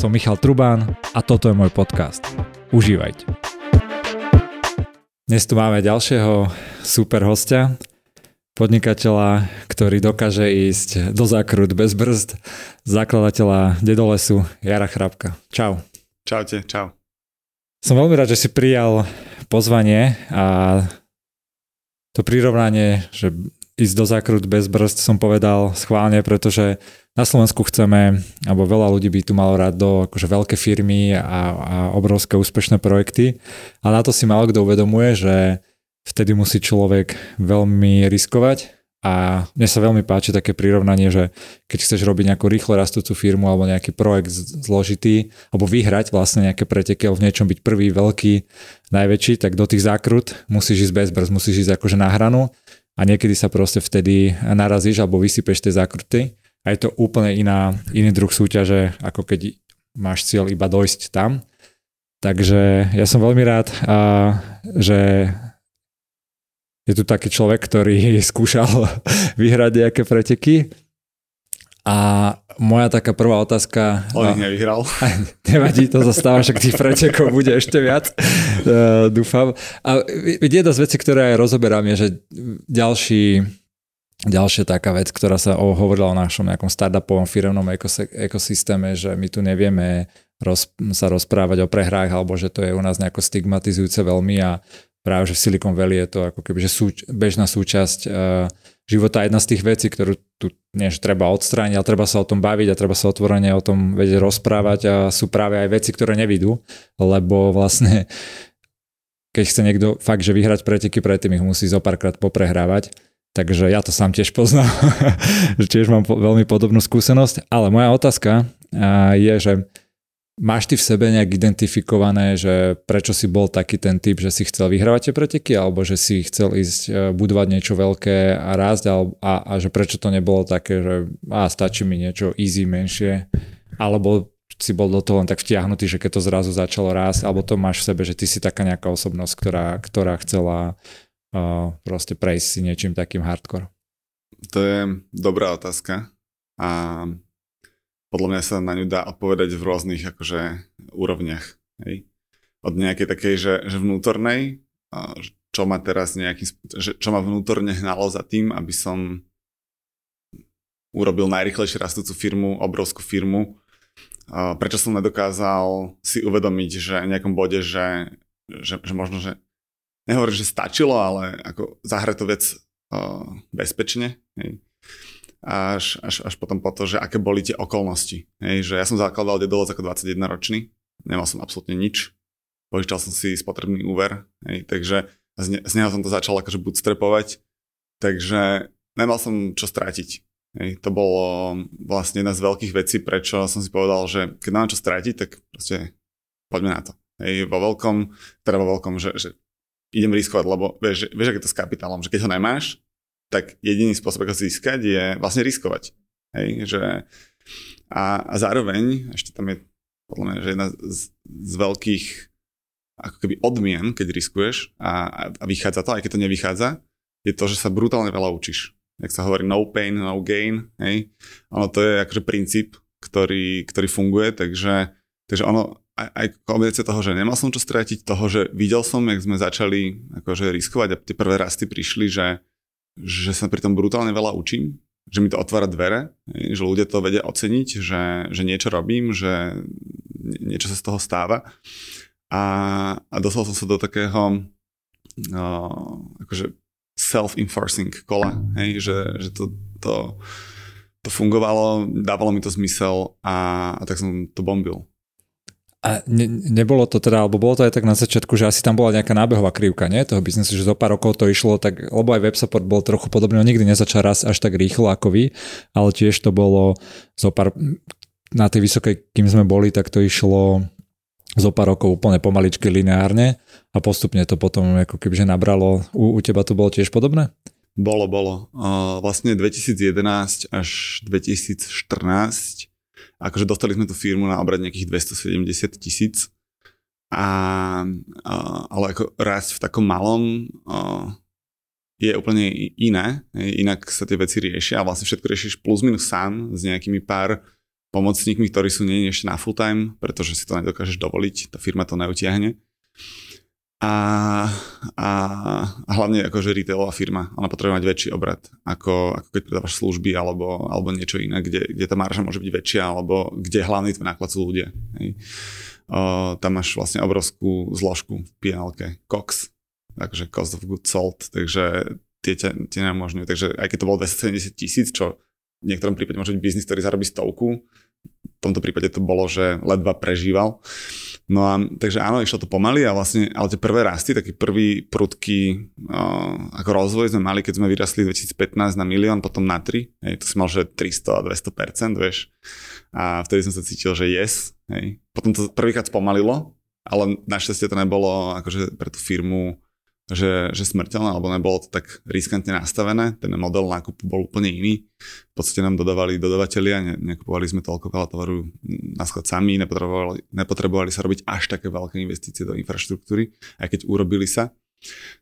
Som Michal Trubán a toto je môj podcast. Užívajte. Dnes tu máme ďalšieho super hostia, podnikateľa, ktorý dokáže ísť do zákrut bez brzd, zakladateľa Dedolesu Jara Chrapka. Čau. Čaute, čau. Som veľmi rád, že si prijal pozvanie a to prirovnanie, že ísť do zákrut bez brzd som povedal schválne, pretože na Slovensku chceme, alebo veľa ľudí by tu malo rád do akože veľké firmy a, a obrovské úspešné projekty. A na to si málo kto uvedomuje, že vtedy musí človek veľmi riskovať. A mne sa veľmi páči také prirovnanie, že keď chceš robiť nejakú rýchlo rastúcu firmu alebo nejaký projekt zložitý, alebo vyhrať vlastne nejaké preteky, alebo v niečom byť prvý, veľký, najväčší, tak do tých zákrut musíš ísť bez brz, musíš ísť akože na hranu a niekedy sa proste vtedy narazíš alebo vysypeš tie zákruty a je to úplne iná, iný druh súťaže, ako keď máš cieľ iba dojsť tam. Takže ja som veľmi rád, že je tu taký človek, ktorý skúšal vyhrať nejaké preteky. A moja taká prvá otázka... On ich nevyhral. Nevadí, to zastáva, však tých pretekov bude ešte viac, uh, dúfam. A jedna z vecí, ktoré aj rozoberám, je, že ďalší, ďalšia taká vec, ktorá sa hovorila o našom nejakom startupovom firmnom ekosystéme, že my tu nevieme roz, sa rozprávať o prehrách, alebo že to je u nás nejako stigmatizujúce veľmi a práve že v Silicon Valley je to ako keby že súč- bežná súčasť uh, života. Jedna z tých vecí, ktorú tu nie, treba odstrániť, ale treba sa o tom baviť a treba sa otvorene o tom vedieť rozprávať a sú práve aj veci, ktoré nevidú, lebo vlastne keď chce niekto fakt, že vyhrať preteky, predtým ich musí zo párkrát poprehrávať. Takže ja to sám tiež poznám, že tiež mám po, veľmi podobnú skúsenosť. Ale moja otázka je, že Máš ty v sebe nejak identifikované, že prečo si bol taký ten typ, že si chcel vyhrávať tie preteky, alebo že si chcel ísť e, budovať niečo veľké a rásť, a, a, a že prečo to nebolo také, že a stačí mi niečo easy, menšie, alebo si bol do toho len tak vtiahnutý, že keď to zrazu začalo rásť, alebo to máš v sebe, že ty si taká nejaká osobnosť, ktorá, ktorá chcela uh, proste prejsť si niečím takým hardcore? To je dobrá otázka a podľa mňa sa na ňu dá odpovedať v rôznych akože úrovniach. Hej. Od nejakej takej, že, že vnútornej, čo ma teraz nejakým, že, čo ma vnútorne hnalo za tým, aby som urobil najrychlejšie rastúcu firmu, obrovskú firmu. Prečo som nedokázal si uvedomiť, že v nejakom bode, že, že, že možno, že nehovorím, že stačilo, ale ako zahrať to vec bezpečne. Hej až, až, až potom po to, že aké boli tie okolnosti. Hej, že ja som zakladal Dedolos ako 21 ročný, nemal som absolútne nič, požičal som si spotrebný úver, hej, takže z, ne, z neho som to začal akože bootstrapovať, takže nemal som čo strátiť. Hej, to bolo vlastne jedna z veľkých vecí, prečo som si povedal, že keď mám čo strátiť, tak proste poďme na to. Hej, vo veľkom, teda vo veľkom, že, že idem riskovať, lebo vieš, vieš, ak je to s kapitálom, že keď ho nemáš, tak jediný spôsob, ako získať, je vlastne riskovať. Hej, že a, a zároveň, ešte tam je podľa mňa, že jedna z, z veľkých ako keby odmien, keď riskuješ a, a, a vychádza to, aj keď to nevychádza, je to, že sa brutálne veľa učíš. Jak sa hovorí no pain, no gain, hej. Ono to je akože princíp, ktorý, ktorý funguje, takže, takže ono, aj, aj kombinácia toho, že nemal som čo stratiť, toho, že videl som, jak sme začali akože riskovať a tie prvé rasty prišli, že že sa pri tom brutálne veľa učím, že mi to otvára dvere, že ľudia to vedia oceniť, že, že niečo robím, že niečo sa z toho stáva. A, a dostal som sa do takého uh, akože self-enforcing kola, hej, že, že to, to, to fungovalo, dávalo mi to zmysel a, a tak som to bombil. A ne, nebolo to teda, alebo bolo to aj tak na začiatku, že asi tam bola nejaká nábehová krivka, nie? Toho biznesu, že zo pár rokov to išlo, tak, lebo aj WebSupport bol trochu podobný, on nikdy nezačal raz až tak rýchlo ako vy, ale tiež to bolo zo pár, na tej vysokej, kým sme boli, tak to išlo zo pár rokov úplne pomaličky lineárne a postupne to potom ako kebyže nabralo. U, u teba to bolo tiež podobné? Bolo, bolo. Vlastne 2011 až 2014 Akože dostali sme tú firmu na obrad nejakých 270 tisíc. A, a, ale ako rásť v takom malom a, je úplne iné. Inak sa tie veci riešia a vlastne všetko riešiš plus minus sám s nejakými pár pomocníkmi, ktorí sú nie ešte na full time, pretože si to nedokážeš dovoliť, tá firma to neutiahne. A, a, a hlavne akože retailová firma, ona potrebuje mať väčší obrad, ako, ako keď predávaš služby alebo, alebo niečo iné, kde, kde tá marža môže byť väčšia, alebo kde hlavný tvoj náklad sú ľudia. Hej. O, tam máš vlastne obrovskú zložku v PNL-ke, COX, takže cost of goods sold, takže tie ťa, tie neumožňujú. Takže aj keď to bolo 270 tisíc, čo v niektorom prípade môže byť biznis, ktorý zarobí stovku, v tomto prípade to bolo, že ledva prežíval, No a takže áno, išlo to pomaly a vlastne, ale tie prvé rasty, taký prvý prudký uh, ako rozvoj sme mali, keď sme vyrastli 2015 na milión, potom na 3, hej, to si mal, že 300 a 200%, vieš. A vtedy som sa cítil, že yes, hej. Potom to prvýkrát spomalilo, ale našťastie to nebolo akože pre tú firmu že, že smrteľné, alebo nebolo to tak riskantne nastavené. Ten model nákupu bol úplne iný. V podstate nám dodávali dodavatelia, ne, nekupovali sme toľko veľa tovaru na sklad sami, nepotrebovali, nepotrebovali sa robiť až také veľké investície do infraštruktúry, aj keď urobili sa.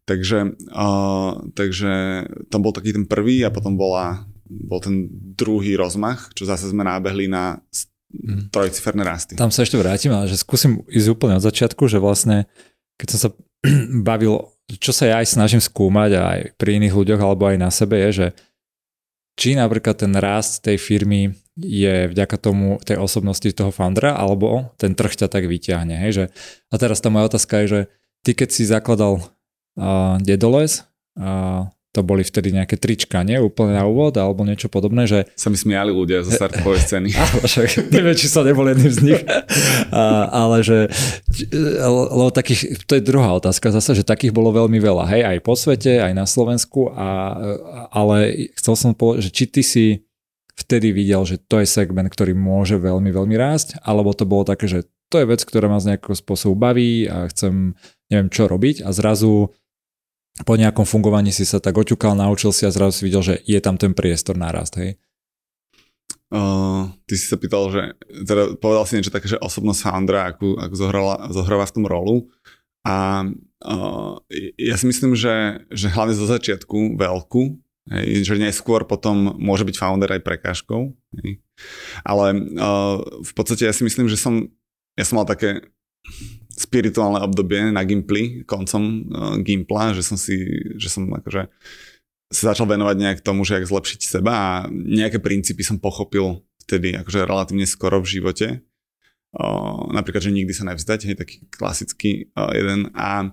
Takže, uh, takže tam bol taký ten prvý a potom bola, bol ten druhý rozmach, čo zase sme nábehli na mhm. trojciferné rasty. Tam sa ešte vrátim, ale že skúsim ísť úplne od začiatku, že vlastne keď som sa bavil čo sa ja aj snažím skúmať aj pri iných ľuďoch alebo aj na sebe je, že či napríklad ten rast tej firmy je vďaka tomu, tej osobnosti toho foundera, alebo ten trh ťa tak vyťahne. Hej? Že, a teraz tá moja otázka je, že ty keď si zakladal uh, Dedoles, uh, to boli vtedy nejaké trička, nie? Úplne na úvod, alebo niečo podobné, že... Sa mi smiali ľudia zo startupovej scény. ale však neviem, či som nebol jedným z nich. A, ale že... Lebo takých, to je druhá otázka zase, že takých bolo veľmi veľa, hej, aj po svete, aj na Slovensku, a, ale chcel som povedať, že či ty si vtedy videl, že to je segment, ktorý môže veľmi, veľmi rásť, alebo to bolo také, že to je vec, ktorá ma z nejakého spôsobu baví a chcem, neviem čo robiť a zrazu po nejakom fungovaní si sa tak oťukal, naučil si a zrazu si videl, že je tam ten priestor narast, hej? Uh, ty si sa pýtal, že teda povedal si niečo také, že osobnosť foundera, ako, ako zohrala, zohráva v tom rolu. A uh, ja si myslím, že, že hlavne zo začiatku veľkú, hej, že neskôr potom môže byť founder aj prekážkou. Hej. Ale uh, v podstate ja si myslím, že som, ja som mal také spirituálne obdobie na Gimply, koncom uh, Gimpla, že som si, že som akože sa začal venovať nejak tomu, že jak zlepšiť seba a nejaké princípy som pochopil vtedy akože relatívne skoro v živote. Uh, napríklad, že nikdy sa nevzdať, hej, taký klasický uh, jeden. A,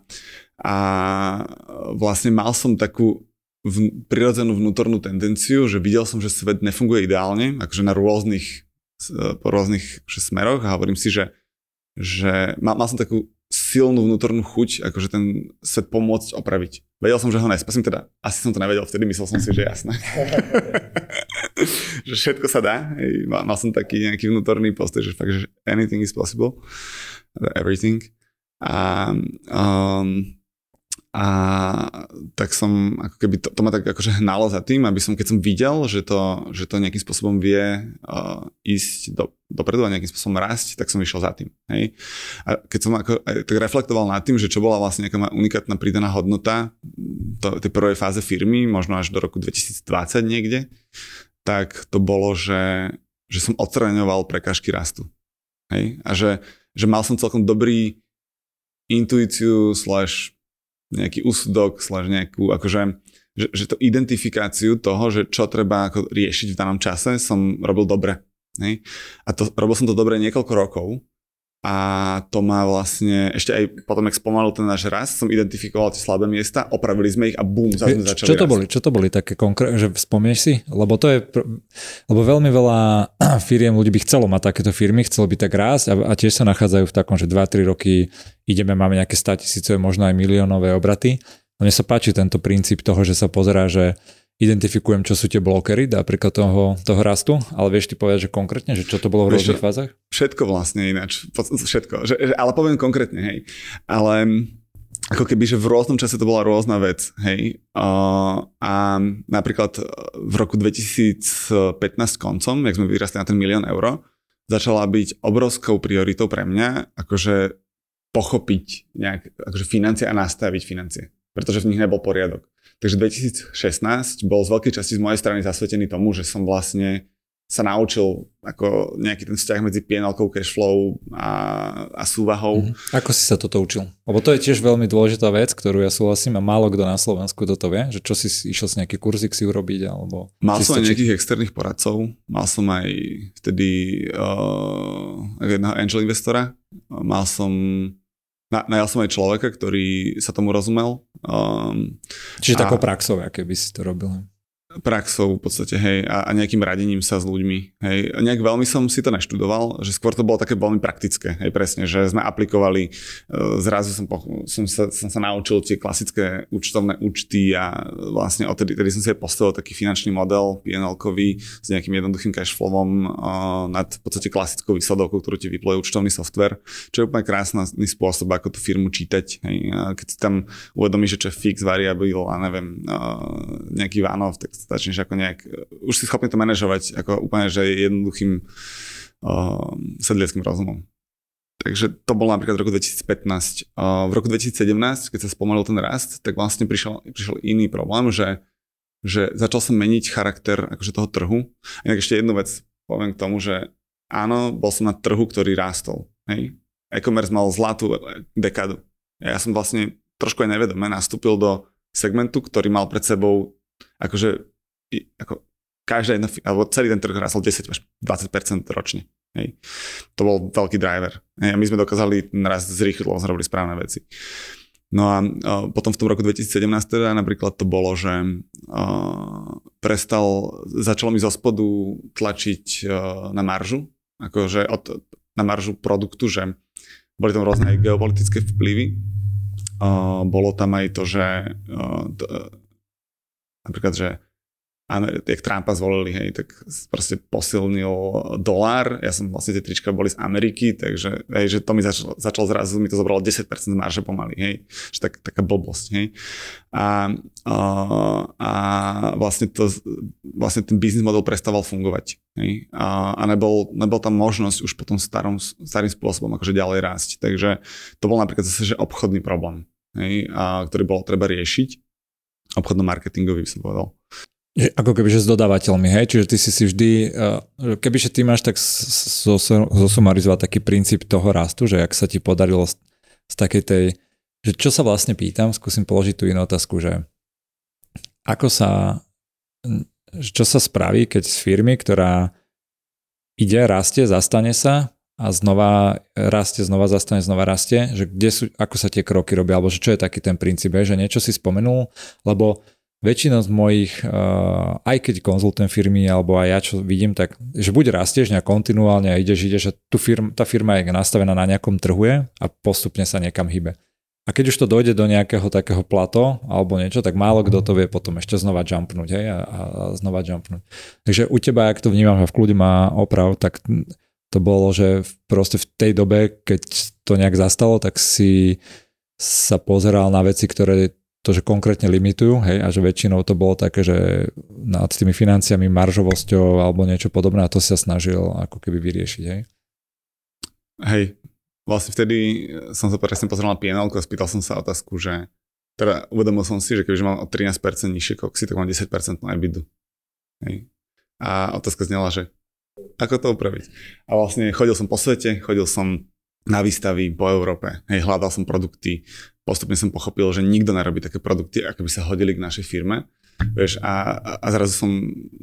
a vlastne mal som takú v, prirodzenú vnútornú tendenciu, že videl som, že svet nefunguje ideálne, akože na rôznych, po rôznych smeroch a hovorím si, že že mal, mal som takú silnú vnútornú chuť, akože ten svet pomôcť opraviť. Vedel som, že ho nespasím, teda asi som to nevedel vtedy, myslel som si, že jasné. že všetko sa dá. Hej, mal, mal som taký nejaký vnútorný postoj, že fakt, že anything is possible. Everything. A um, a tak som, ako keby to, to ma tak akože hnalo za tým, aby som, keď som videl, že to, že to nejakým spôsobom vie uh, ísť do, dopredu a nejakým spôsobom rásť, tak som išiel za tým. Hej? A keď som ako, tak reflektoval nad tým, že čo bola vlastne nejaká unikátna pridaná hodnota to, tej prvej fáze firmy, možno až do roku 2020 niekde, tak to bolo, že, že som odstraňoval prekážky rastu. Hej? A že, že mal som celkom dobrý intuíciu slash nejaký úsudok, slaž nejakú, akože, že, že to identifikáciu toho, že čo treba ako riešiť v danom čase, som robil dobre. Hej? A to, robil som to dobre niekoľko rokov a to má vlastne, ešte aj potom, ak spomalil ten náš rast, som identifikoval tie slabé miesta, opravili sme ich a bum, zase sme začali Čo to rast. boli? Čo to boli také konkrétne, že spomieš si? Lebo to je, lebo veľmi veľa firiem ľudí by chcelo mať takéto firmy, chcelo by tak rásť a, a tiež sa nachádzajú v takom, že 2-3 roky ideme, máme nejaké 100 tisícové, možno aj miliónové obraty. A mne sa páči tento princíp toho, že sa pozerá, že identifikujem, čo sú tie blokery, napríklad toho, toho rastu, ale vieš ty povedať, že konkrétne, že čo to bolo v rôznych fázach? Všetko vlastne ináč, všetko, že, ale poviem konkrétne, hej. Ale ako keby, že v rôznom čase to bola rôzna vec, hej. Uh, a napríklad v roku 2015 koncom, jak sme vyrastli na ten milión eur, začala byť obrovskou prioritou pre mňa, akože pochopiť nejak, akože financie a nastaviť financie, pretože v nich nebol poriadok. Takže 2016 bol z veľkej časti z mojej strany zasvetený tomu, že som vlastne sa naučil ako nejaký ten vzťah medzi PNL, cashflow a, a súvahou. Mm. Ako si sa toto učil? Lebo to je tiež veľmi dôležitá vec, ktorú ja súhlasím a málo kto na Slovensku toto vie, že čo si išiel si nejaký kurzík si urobiť alebo... Mal som aj nejakých externých poradcov, mal som aj vtedy uh, jedného angel investora, mal som na, najal som aj človeka, ktorý sa tomu rozumel. Um, Čiže a... takou praxou, aké by si to robil praxou v podstate, hej, a, a nejakým radením sa s ľuďmi, hej. Nejak veľmi som si to neštudoval, že skôr to bolo také veľmi praktické, hej, presne, že sme aplikovali, uh, zrazu som, po, som, sa, som sa naučil tie klasické účtovné účty a vlastne odtedy tedy som si aj postavil taký finančný model pnl s nejakým jednoduchým cashflowom uh, nad v podstate klasickou výsledovkou, ktorú ti vypluje účtovný software, čo je úplne krásny spôsob, ako tú firmu čítať, hej. Keď si tam uvedomíš, že čo je fix, variabil a neviem, uh, nejaký vánov, tak začneš ako nejak, už si schopný to manažovať ako úplne, že jednoduchým uh, sedlieckým rozumom. Takže to bolo napríklad v roku 2015. Uh, v roku 2017, keď sa spomenul ten rast, tak vlastne prišiel, prišiel iný problém, že, že začal som meniť charakter akože toho trhu. Inak ešte jednu vec poviem k tomu, že áno, bol som na trhu, ktorý rástol. Hej? E-commerce mal zlatú dekádu. Ja som vlastne trošku aj nevedome nastúpil do segmentu, ktorý mal pred sebou akože ako každá jedna, alebo celý ten trh rastol 10 až 20% ročne. Hej. To bol veľký driver. Hej. A my sme dokázali raz zrýchliť, lebo správne veci. No a uh, potom v tom roku 2017 teda napríklad to bolo, že uh, prestal, začalo mi zo spodu tlačiť uh, na maržu, akože od, na maržu produktu, že boli tam rôzne geopolitické vplyvy. Uh, bolo tam aj to, že uh, to, napríklad, že jak Trumpa zvolili, hej, tak proste posilnil dolár. Ja som vlastne tie trička boli z Ameriky, takže hej, že to mi začal, začal zrazu, mi to zobralo 10% marže pomaly, hej. Že tak, taká blbosť, hej. A, a, a vlastne, to, vlastne ten biznis model prestával fungovať, hej. A, a nebol, nebol tam možnosť už potom starom, starým spôsobom akože ďalej rásť. Takže to bol napríklad zase, že obchodný problém, hej, a, ktorý bolo treba riešiť obchodno-marketingový by som povedal. Ako keby, že s dodávateľmi, hej? Čiže ty si si vždy, eh, keby že ty máš tak zosumarizovať taký princíp toho rastu, že ak sa ti podarilo z, z takej tej, že čo sa vlastne pýtam, skúsim položiť tú inú otázku, že ako sa, čo sa spraví, keď z firmy, ktorá ide, rastie, zastane sa a znova rastie, znova zastane, znova rastie, že kde sú, ako sa tie kroky robia, alebo že čo je taký ten princíp, že niečo si spomenul, lebo väčšina z mojich, uh, aj keď konzultujem firmy, alebo aj ja čo vidím, tak že buď rastieš nejak kontinuálne a ideš, ideš a tu firm, tá firma je nastavená na nejakom trhu a postupne sa niekam hybe. A keď už to dojde do nejakého takého plato alebo niečo, tak málo kto to vie potom ešte znova jumpnúť hej, a, a znova jumpnúť. Takže u teba, ak to vnímam, že v kľude má oprav, tak to bolo, že proste v tej dobe, keď to nejak zastalo, tak si sa pozeral na veci, ktoré to, že konkrétne limitujú, hej, a že väčšinou to bolo také, že nad tými financiami, maržovosťou alebo niečo podobné a to sa snažil ako keby vyriešiť, hej? Hej, vlastne vtedy som sa presne pozrel na PNL a spýtal som sa otázku, že teda uvedomil som si, že keďže mám o 13% nižšie koksy, tak mám 10% na EBITDA. Hej. A otázka znela, že ako to upraviť? A vlastne chodil som po svete, chodil som na výstavy po Európe. Hej, hľadal som produkty, postupne som pochopil, že nikto nerobí také produkty, ako by sa hodili k našej firme. Vieš, a, a zrazu som,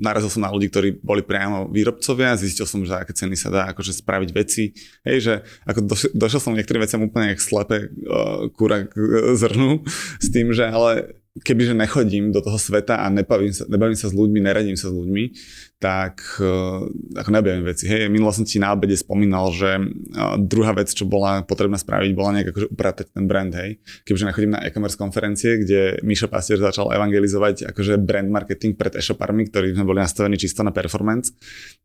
narazil som na ľudí, ktorí boli priamo výrobcovia, zistil som, že aké ceny sa dá akože spraviť veci. Hej, že ako došiel, došiel som niektorým veciam úplne jak slepe uh, kúra k uh, zrnu s tým, že ale kebyže nechodím do toho sveta a nebavím sa, nebavím sa s ľuďmi, neradím sa s ľuďmi, tak uh, ako nebavím veci. Hej, minulo som ti na obede spomínal, že uh, druhá vec, čo bola potrebná spraviť, bola nejak akože upratať ten brand, hej. Kebyže nechodím na e-commerce konferencie, kde Mišo Pastier začal evangelizovať akože brand marketing pred e-shoparmi, ktorí sme boli nastavení čisto na performance,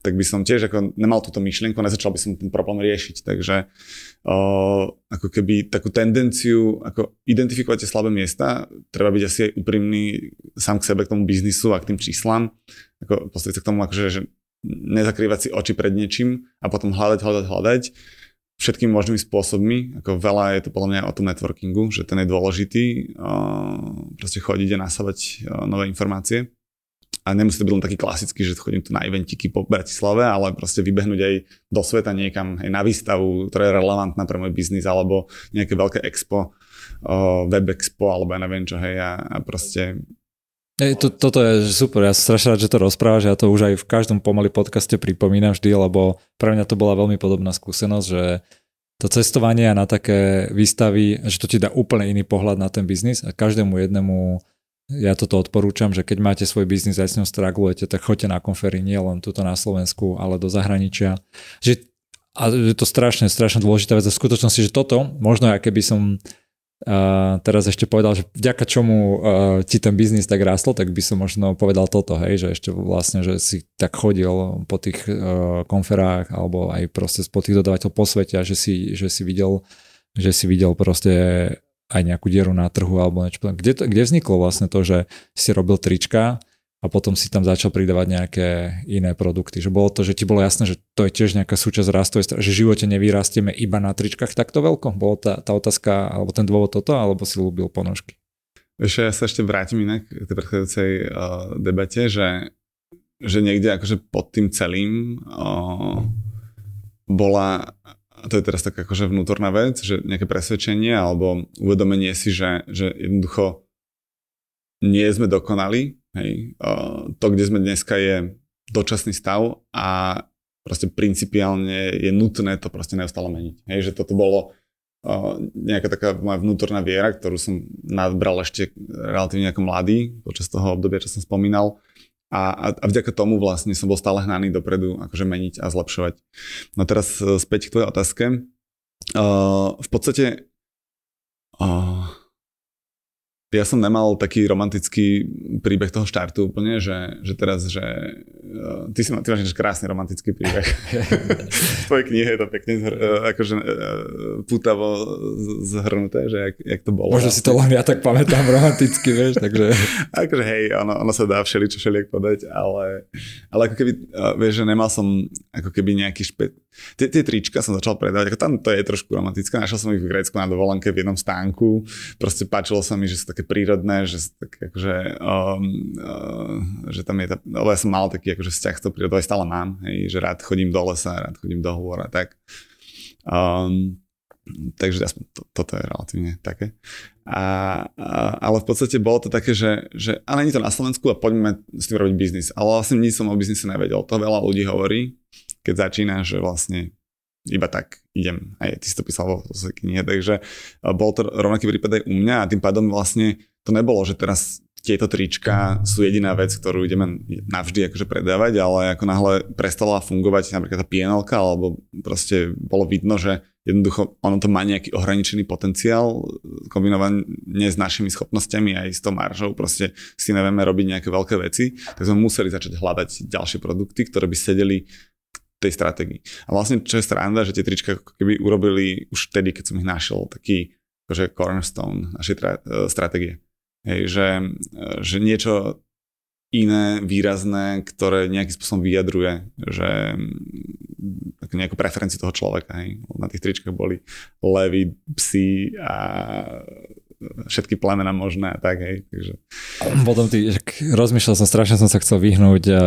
tak by som tiež ako nemal túto myšlienku, nezačal by som ten problém riešiť. Takže uh, ako keby takú tendenciu, ako identifikovať slabé miesta, treba byť asi aj úprimný sám k sebe, k tomu biznisu a k tým číslam, ako postaviť sa k tomu, akože, že nezakrývať si oči pred niečím a potom hľadať, hľadať, hľadať všetkými možnými spôsobmi, ako veľa je to podľa mňa o tom networkingu, že ten je dôležitý, proste chodiť a nasávať nové informácie. a nemusí to byť len taký klasický, že chodím tu na eventiky po Bratislave, ale proste vybehnúť aj do sveta niekam, aj na výstavu, ktorá je relevantná pre môj biznis, alebo nejaké veľké expo, web expo, alebo ja neviem čo, hej, a, a proste Ej, to, toto je super, ja som strašne rád, že to rozprávaš, ja to už aj v každom pomaly podcaste pripomínam vždy, lebo pre mňa to bola veľmi podobná skúsenosť, že to cestovanie na také výstavy, že to ti dá úplne iný pohľad na ten biznis a každému jednému ja toto odporúčam, že keď máte svoj biznis a s ňou stragulujete, tak choďte na konfery nie len tuto na Slovensku, ale do zahraničia. Že, a je to strašne, strašne dôležitá vec. A v skutočnosti, že toto, možno ja keby som teraz ešte povedal, že vďaka čomu uh, ti ten biznis tak rástol, tak by som možno povedal toto, hej, že ešte vlastne, že si tak chodil po tých uh, konferách alebo aj proste po tých dodávateľ po svete a že si, že si videl že si videl proste aj nejakú dieru na trhu alebo niečo. Kde, to, kde vzniklo vlastne to, že si robil trička a potom si tam začal pridávať nejaké iné produkty? Že bolo to, že ti bolo jasné, že to je tiež nejaká súčasť rastovej že v živote nevyrastieme iba na tričkách takto veľko? Bolo tá, tá otázka, alebo ten dôvod toto, alebo si ľúbil ponožky? Vieš, ja sa ešte vrátim inak k tej predchádzajúcej uh, debate, že, že niekde akože pod tým celým uh, bola to je teraz tak akože vnútorná vec, že nejaké presvedčenie alebo uvedomenie si, že, že jednoducho nie sme dokonali. Hej. To, kde sme dneska je dočasný stav a proste principiálne je nutné to proste neustále meniť. Hej, že toto bolo nejaká taká moja vnútorná viera, ktorú som nadbral ešte relatívne ako mladý, počas toho obdobia, čo som spomínal, a, a, a vďaka tomu vlastne som bol stále hnaný dopredu, akože meniť a zlepšovať. No teraz e, späť k tvojej otázke. Uh, v podstate uh, ja som nemal taký romantický príbeh toho štartu úplne, že, že teraz, že uh, ty, si, ty máš krásny romantický príbeh. v tvojej knihe je to pekne uh, akože uh, putavo zhrnuté, že jak, jak to bolo. Možno si to len ja tak pamätám romanticky, vieš, takže... akože hej, ono, ono sa dá všeličo všelijak podať, ale, ale ako keby, uh, vieš, že nemal som ako keby nejaký špe... Tie, tie trička som začal predávať, ako tam to je trošku romantické, našiel som ich v Grécku na dovolenke v jednom stánku, proste páčilo sa mi, že sú také prírodné, že tak akože, um, uh, že tam je, tá, lebo ja som mal taký akože vzťah s tou prírodou, aj stále mám, hej, že rád chodím do lesa, rád chodím do hôr a tak. Um, takže aspoň to, toto je relatívne také. A, a, ale v podstate bolo to také, že, že a není to na Slovensku a poďme s tým robiť biznis. Ale vlastne nič som o biznise nevedel. To veľa ľudí hovorí, keď začína, že vlastne iba tak idem. Aj ty si to písal vo knihe, takže eh, bol to rovnaký prípad aj u mňa a tým pádom vlastne to nebolo, že teraz tieto trička sú jediná vec, ktorú ideme navždy akože predávať, ale ako náhle prestala fungovať napríklad tá PNL, alebo proste bolo vidno, že jednoducho ono to má nejaký ohraničený potenciál kombinovaný s našimi schopnosťami aj s tou maržou, proste si nevieme robiť nejaké veľké veci, tak sme museli začať hľadať ďalšie produkty, ktoré by sedeli tej stratégii. A vlastne čo je sranda, že tie trička keby urobili už vtedy, keď som ich našiel, taký akože cornerstone našej tra- e, stratégie. Hej, že, e, že niečo iné, výrazné, ktoré nejakým spôsobom vyjadruje, že nejakú preferenciu toho človeka. Hej. Na tých tričkách boli levy, psi a všetky plemena možné a tak, hej. Takže... Potom ty, rozmýšľal som, strašne som sa chcel vyhnúť uh,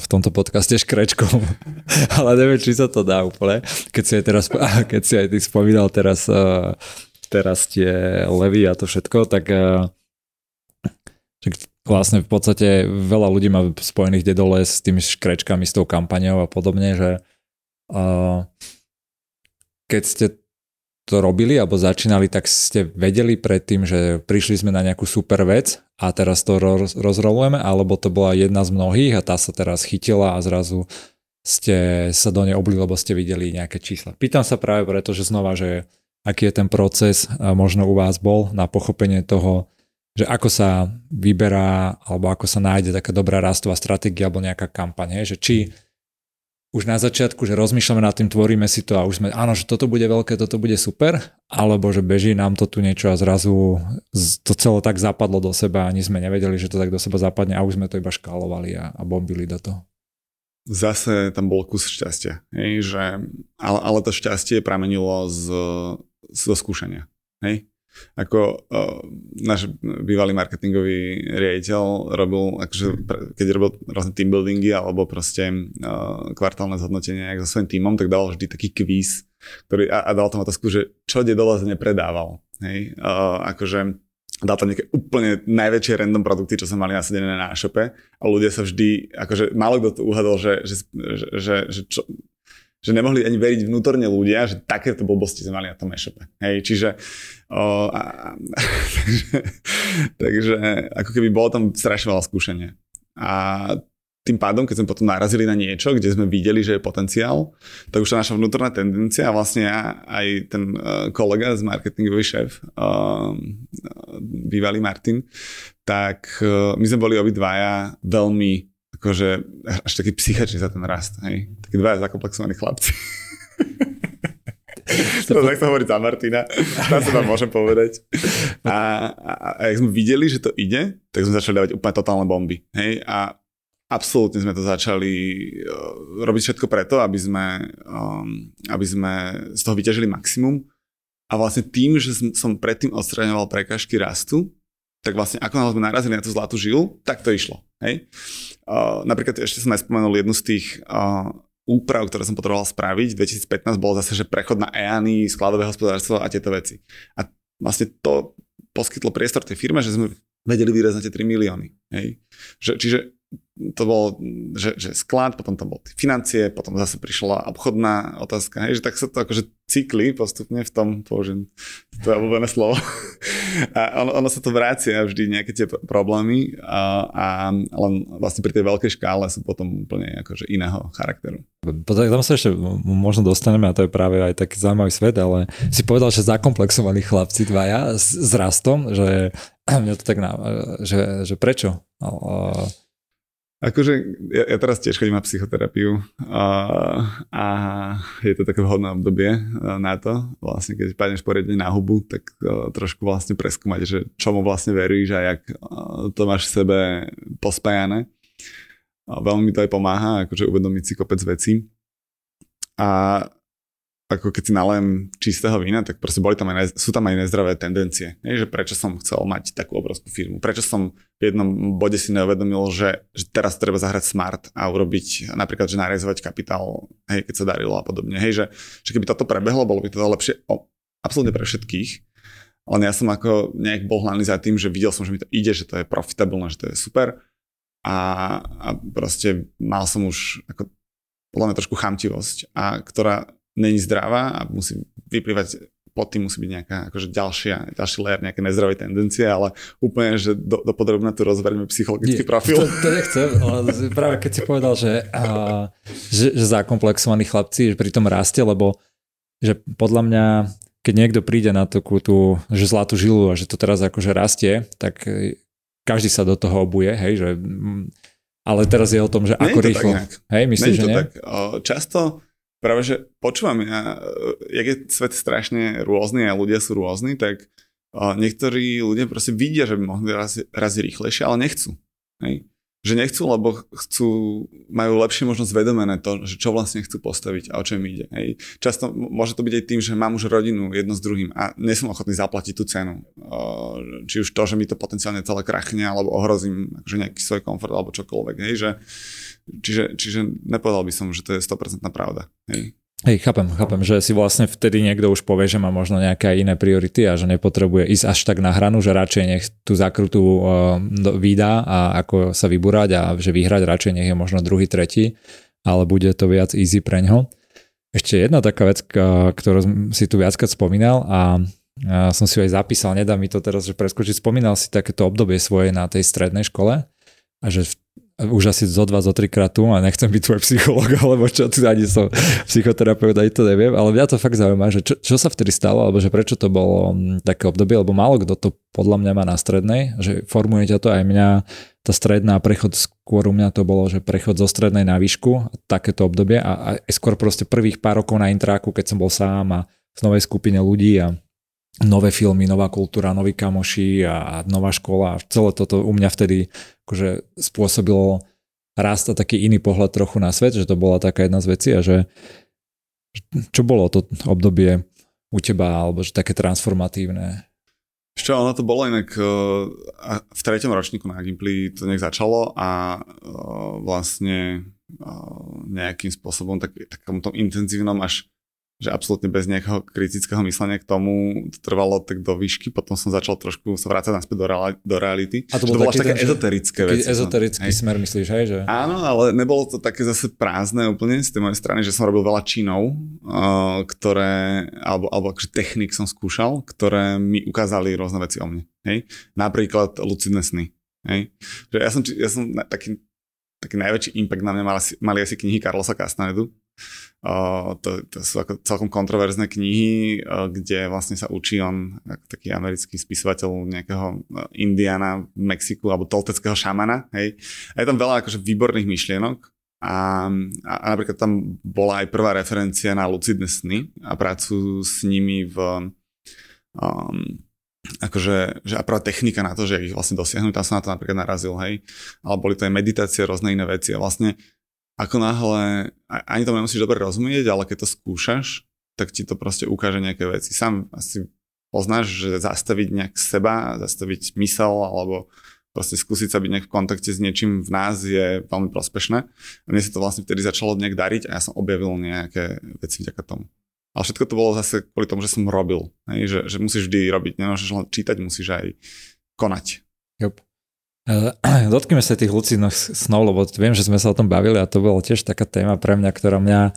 v tomto podcaste škrečkom, ale neviem, či sa to dá úplne. Keď si aj teraz, keď si aj ty spomínal teraz, uh, teraz tie levy a to všetko, tak vlastne v podstate veľa ľudí má spojených dedole s tými škrečkami, s tou kampaňou a podobne, že uh, keď ste to robili alebo začínali, tak ste vedeli predtým, že prišli sme na nejakú super vec a teraz to roz, rozrolujeme, alebo to bola jedna z mnohých a tá sa teraz chytila a zrazu ste sa do nej obli, lebo ste videli nejaké čísla. Pýtam sa práve preto, že znova, že aký je ten proces, možno u vás bol na pochopenie toho, že ako sa vyberá alebo ako sa nájde taká dobrá rastová stratégia alebo nejaká kampaň, že či už na začiatku, že rozmýšľame nad tým, tvoríme si to a už sme, áno, že toto bude veľké, toto bude super, alebo že beží nám to tu niečo a zrazu to celé tak zapadlo do seba ani sme nevedeli, že to tak do seba zapadne a už sme to iba škálovali a, a bombili do toho. Zase tam bol kus šťastia, hej, že, ale, ale to šťastie pramenilo z, z skúšania. Hej? Ako uh, náš bývalý marketingový riaditeľ robil, akože, keď robil rôzne team buildingy alebo proste uh, kvartálne zhodnotenie so svojím týmom, tak dal vždy taký kvíz, ktorý, a, a dal tam otázku, že čo dole nepredával. Hej? Uh, akože dal tam nejaké úplne najväčšie random produkty, čo sme mali nasadené na e-shope a ľudia sa vždy, akože málo kto to uhadol, že, že, že, že, že čo, že nemohli ani veriť vnútorne ľudia, že takéto blbosti sme mali na tom e-shope. Hej, čiže, o, a, takže, takže ako keby bolo tam strašne veľa skúšania. A tým pádom, keď sme potom narazili na niečo, kde sme videli, že je potenciál, tak už sa naša vnútorná tendencia a vlastne ja aj ten uh, kolega z marketingový šéf, uh, bývalý Martin, tak uh, my sme boli obidvaja veľmi akože až taký psychačný za ten rast. Hej? Takí dvaja zakomplexovaní chlapci. to tak sa hovorí za Martina, tam sa vám môžem povedať. A, a, a jak sme videli, že to ide, tak sme začali dávať úplne totálne bomby. Hej? A absolútne sme to začali uh, robiť všetko preto, aby sme, um, aby sme z toho vyťažili maximum. A vlastne tým, že som predtým odstraňoval prekažky rastu, tak vlastne ako sme narazili na tú zlatú žilu, tak to išlo. Hej? Uh, napríklad ešte som nespomenul jednu z tých uh, úprav, ktoré som potreboval spraviť. V 2015 bolo zase, že prechod na EANy, skladové hospodárstvo a tieto veci. A vlastne to poskytlo priestor tej firme, že sme vedeli vyrezať tie 3 milióny. Hej? Že, čiže to bol, že, že sklad, potom tam bol tie financie, potom zase prišla obchodná otázka, hej, že tak sa to akože cykli postupne v tom, použijem to je obľúbené slovo. A ono, ono sa to vrácia vždy nejaké tie problémy, a, a len vlastne pri tej veľkej škále sú potom úplne akože iného charakteru. Tam sa ešte možno dostaneme a to je práve aj taký zaujímavý svet, ale si povedal, že zakomplexovaní chlapci dvaja s, s rastom, že mňa to tak na, že, že prečo? Akože ja, ja teraz tiež chodím na psychoterapiu a, a je to také vhodné obdobie na to. Vlastne keď padneš poriadne na hubu, tak uh, trošku vlastne preskúmať, že čomu vlastne veríš a jak uh, to máš v sebe pospájané. A veľmi to aj pomáha, akože uvedomiť si kopec vecí. A ako keď si nalém čistého vína, tak proste boli tam aj, sú tam aj nezdravé tendencie. Nie, že prečo som chcel mať takú obrovskú firmu. Prečo som v jednom bode si neuvedomil, že, že teraz treba zahrať smart a urobiť napríklad, že narezovať kapitál, hej, keď sa darilo a podobne. Hej, že, že keby toto prebehlo, bolo by to lepšie o, absolútne pre všetkých. Len ja som ako nejak bol hlavný za tým, že videl som, že mi to ide, že to je profitabilné, že to je super. A, a proste mal som už ako podľa mňa trošku chamtivosť, a ktorá není zdravá a musí vyplývať pod tým musí byť nejaká akože ďalšia, ďalší layer, nejaké nezdravé tendencie, ale úplne, že do, do podrobna tu rozverieme psychologický Nie, profil. To, to nechcem, ale práve keď si povedal, že, a, že, že zakomplexovaní chlapci že pri tom raste, lebo že podľa mňa keď niekto príde na takú tú, že zlatú žilu a že to teraz akože rastie, tak každý sa do toho obuje, hej, že ale teraz je o tom, že ako rýchlo. Hej, myslíš, že nie? Tak. Často práve, že počúvam, ja, jak je svet strašne rôzny a ľudia sú rôzni, tak niektorí ľudia proste vidia, že by mohli raziť raz rýchlejšie, ale nechcú. Hej? Že nechcú, lebo chcú, majú lepšie možnosť vedomené to, že čo vlastne chcú postaviť a o čom ide. Hej. Často môže to byť aj tým, že mám už rodinu jedno s druhým a nie som ochotný zaplatiť tú cenu. Či už to, že mi to potenciálne celé krachne, alebo ohrozím akože nejaký svoj komfort, alebo čokoľvek. Hej. Že, čiže, čiže nepovedal by som, že to je 100% pravda. Hej. Hej, chápem, chápem, že si vlastne vtedy niekto už povie, že má možno nejaké iné priority a že nepotrebuje ísť až tak na hranu, že radšej nech tú zakrutu uh, vydá a ako sa vybúrať a že vyhrať radšej nech je možno druhý, tretí, ale bude to viac easy pre ňo. Ešte jedna taká vec, ktorú si tu viackrát spomínal a som si aj zapísal, nedá mi to teraz, že preskočiť, spomínal si takéto obdobie svoje na tej strednej škole a že v už asi zo dva, zo trikrát tu a nechcem byť tvoj psychológ, alebo čo, tu ani som psychoterapeut, ani to neviem, ale mňa to fakt zaujíma, že čo, čo sa vtedy stalo, alebo že prečo to bolo mm, také obdobie, lebo málo kto to podľa mňa má na strednej, že formuje ťa to aj mňa, tá stredná prechod skôr u mňa to bolo, že prechod zo strednej na výšku, takéto obdobie a, a skôr proste prvých pár rokov na intráku, keď som bol sám a v novej skupine ľudí a nové filmy, nová kultúra, noví kamoši a nová škola a celé toto u mňa vtedy akože spôsobilo rast a taký iný pohľad trochu na svet, že to bola taká jedna z vecí a že čo bolo to obdobie u teba, alebo že také transformatívne? Ešte ono to bolo inak uh, v treťom ročníku na Gimply to nejak začalo a uh, vlastne uh, nejakým spôsobom tak, takom tom intenzívnom až že absolútne bez nejakého kritického myslenia k tomu to trvalo tak do výšky, potom som začal trošku sa vrácať naspäť do, reali- do reality. A to, bolo také ten, ezoterické veci. Ezoterický hej. smer myslíš, hej? Že... Áno, ale nebolo to také zase prázdne úplne z tej mojej strany, že som robil veľa činov, uh, ktoré, alebo, alebo akože technik som skúšal, ktoré mi ukázali rôzne veci o mne. Hej? Napríklad lucidné sny. Hej? Že ja som, ja som taký, taký najväčší impact na mňa mali, mali asi knihy Carlosa Castanedu, Uh, to, to sú ako celkom kontroverzné knihy, uh, kde vlastne sa učí on ako taký americký spisovateľ nejakého Indiana v Mexiku alebo tolteckého šamana. Hej. A je tam veľa akože výborných myšlienok a, a, a napríklad tam bola aj prvá referencia na lucidné sny a prácu s nimi v um, akože, že a prvá technika na to, že ich vlastne dosiahnuť, tam som na to napríklad narazil, hej. Ale boli to aj meditácie, rôzne iné veci a vlastne ako náhle, ani to nemusíš dobre rozumieť, ale keď to skúšaš, tak ti to proste ukáže nejaké veci. Sám asi poznáš, že zastaviť nejak seba, zastaviť mysel alebo proste skúsiť sa byť nejak v kontakte s niečím v nás je veľmi prospešné. A mne sa to vlastne vtedy začalo nejak dariť a ja som objavil nejaké veci vďaka tomu. Ale všetko to bolo zase kvôli tomu, že som robil. Hej? Že, že musíš vždy robiť, nemôžeš len čítať, musíš aj konať. Yep. Eh, dotkneme sa tých lucidných snov, lebo viem, že sme sa o tom bavili a to bolo tiež taká téma pre mňa, ktorá mňa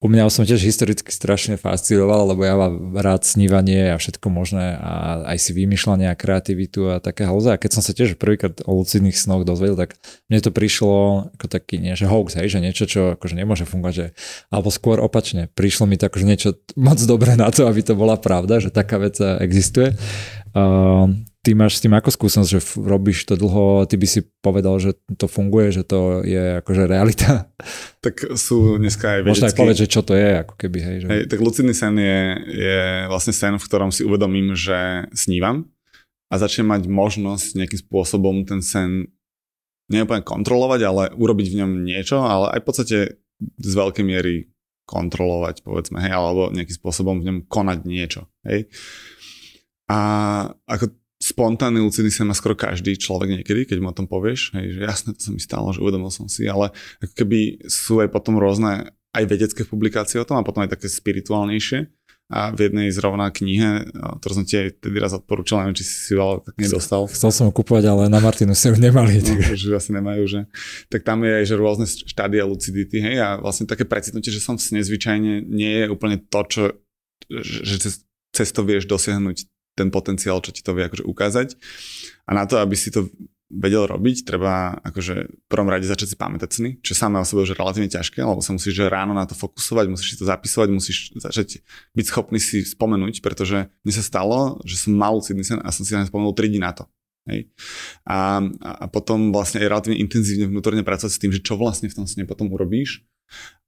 u mňa som tiež historicky strašne fascinoval, lebo ja mám rád snívanie a všetko možné a aj si vymýšľanie a kreativitu a také halze. A keď som sa tiež prvýkrát o lucidných snoch dozvedel, tak mne to prišlo ako taký, nie že hoax, hej, že niečo, čo akože nemôže fungovať, že, alebo skôr opačne. Prišlo mi to akože niečo moc dobré na to, aby to bola pravda, že taká vec existuje. Uh, ty máš s tým ako skúsenosť, že robíš to dlho, ty by si povedal, že to funguje, že to je akože realita? Tak sú dneska aj vedecky... Možno aj povedať, že čo to je, ako keby, hej. Že... Hej, tak lucidný sen je, je vlastne sen, v ktorom si uvedomím, že snívam a začnem mať možnosť nejakým spôsobom ten sen neúplne kontrolovať, ale urobiť v ňom niečo, ale aj v podstate z veľkej miery kontrolovať, povedzme, hej, alebo nejakým spôsobom v ňom konať niečo, hej. A ako spontánny lucidný sen má skoro každý človek niekedy, keď mu o tom povieš, hej, že jasné, to sa mi stalo, že uvedomil som si, ale ako keby sú aj potom rôzne aj vedecké publikácie o tom a potom aj také spirituálnejšie. A v jednej zrovna knihe, ktorú som ti aj tedy raz odporúčal, neviem, či si si veľa tak nedostal. Chcel som ho kúpovať, ale na Martinu sa ju nemali. No, tak. že asi nemajú, že. Tak tam je aj, že rôzne štádia lucidity, hej, a vlastne také precitnutie, že som v sne zvyčajne nie je úplne to, čo, že cez, cez to vieš dosiahnuť ten potenciál, čo ti to vie akože ukázať. A na to, aby si to vedel robiť, treba akože v prvom rade začať si pamätať sny, čo samé o sebe už je relatívne ťažké, lebo sa musíš že ráno na to fokusovať, musíš si to zapisovať, musíš začať byť schopný si spomenúť, pretože mne sa stalo, že som mal lucidný sen a som si len spomenul 3 dní na to. Hej. A, a potom vlastne aj relatívne intenzívne vnútorne pracovať s tým, že čo vlastne v tom sne potom urobíš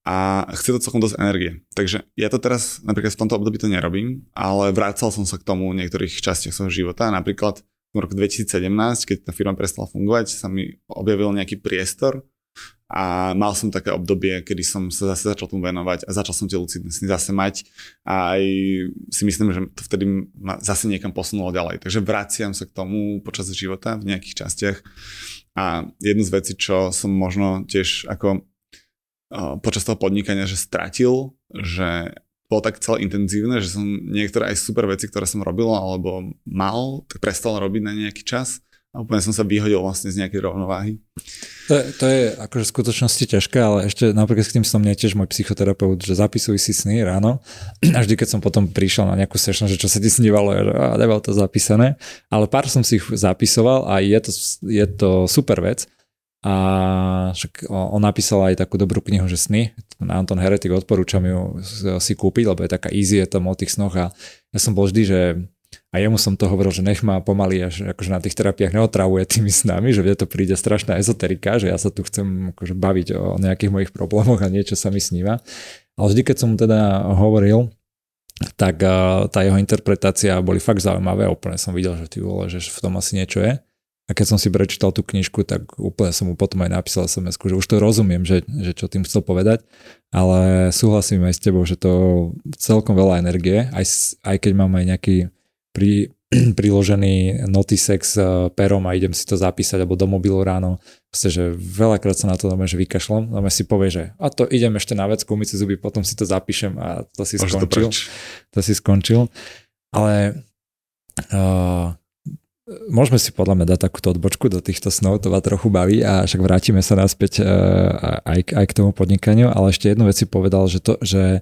a chce to celkom dosť energie. Takže ja to teraz napríklad v tomto období to nerobím, ale vrácal som sa k tomu v niektorých častiach svojho života. Napríklad v roku 2017, keď tá firma prestala fungovať, sa mi objavil nejaký priestor a mal som také obdobie, kedy som sa zase začal tomu venovať a začal som tie lucidné sny zase mať a aj si myslím, že to vtedy ma zase niekam posunulo ďalej. Takže vraciam sa k tomu počas života v nejakých častiach a jednu z vecí, čo som možno tiež ako počas toho podnikania, že stratil, že bolo tak celé intenzívne, že som niektoré aj super veci, ktoré som robil alebo mal, tak prestal robiť na nejaký čas a úplne som sa vyhodil vlastne z nejakej rovnováhy. To, to je akože v skutočnosti ťažké, ale ešte napríklad s tým som mne tiež môj psychoterapeut, že zapisuj si sny ráno. A vždy, keď som potom prišiel na nejakú session, že čo sa ti snívalo, že a nebolo to zapísané, ale pár som si ich zapisoval a je to, je to super vec, a však on napísal aj takú dobrú knihu, že sny. Anton Heretik odporúčam ju si kúpiť, lebo je taká easy, je tam o tých snoch a ja som bol vždy, že a jemu som to hovoril, že nech ma pomaly až akože na tých terapiách neotravuje tými snami, že mne to príde strašná ezoterika, že ja sa tu chcem akože baviť o nejakých mojich problémoch a niečo sa mi sníva. Ale vždy, keď som mu teda hovoril, tak tá jeho interpretácia boli fakt zaujímavé, úplne som videl, že ty vole, že v tom asi niečo je. A keď som si prečítal tú knižku, tak úplne som mu potom aj napísal sms že už to rozumiem, že, že čo tým chcel povedať, ale súhlasím aj s tebou, že to celkom veľa energie, aj, aj keď mám aj nejaký pri, priložený Notisex perom a idem si to zapísať alebo do mobilu ráno. Proste, že veľakrát sa na to doma, že vykašlom, doma si povie, že a to idem ešte na vec, si zuby, potom si to zapíšem a to si Môže skončil. To, to si skončil. Ale uh, môžeme si podľa mňa dať takúto odbočku do týchto snov, to ma trochu baví a však vrátime sa naspäť uh, aj, aj k tomu podnikaniu, ale ešte jednu vec si povedal, že to, že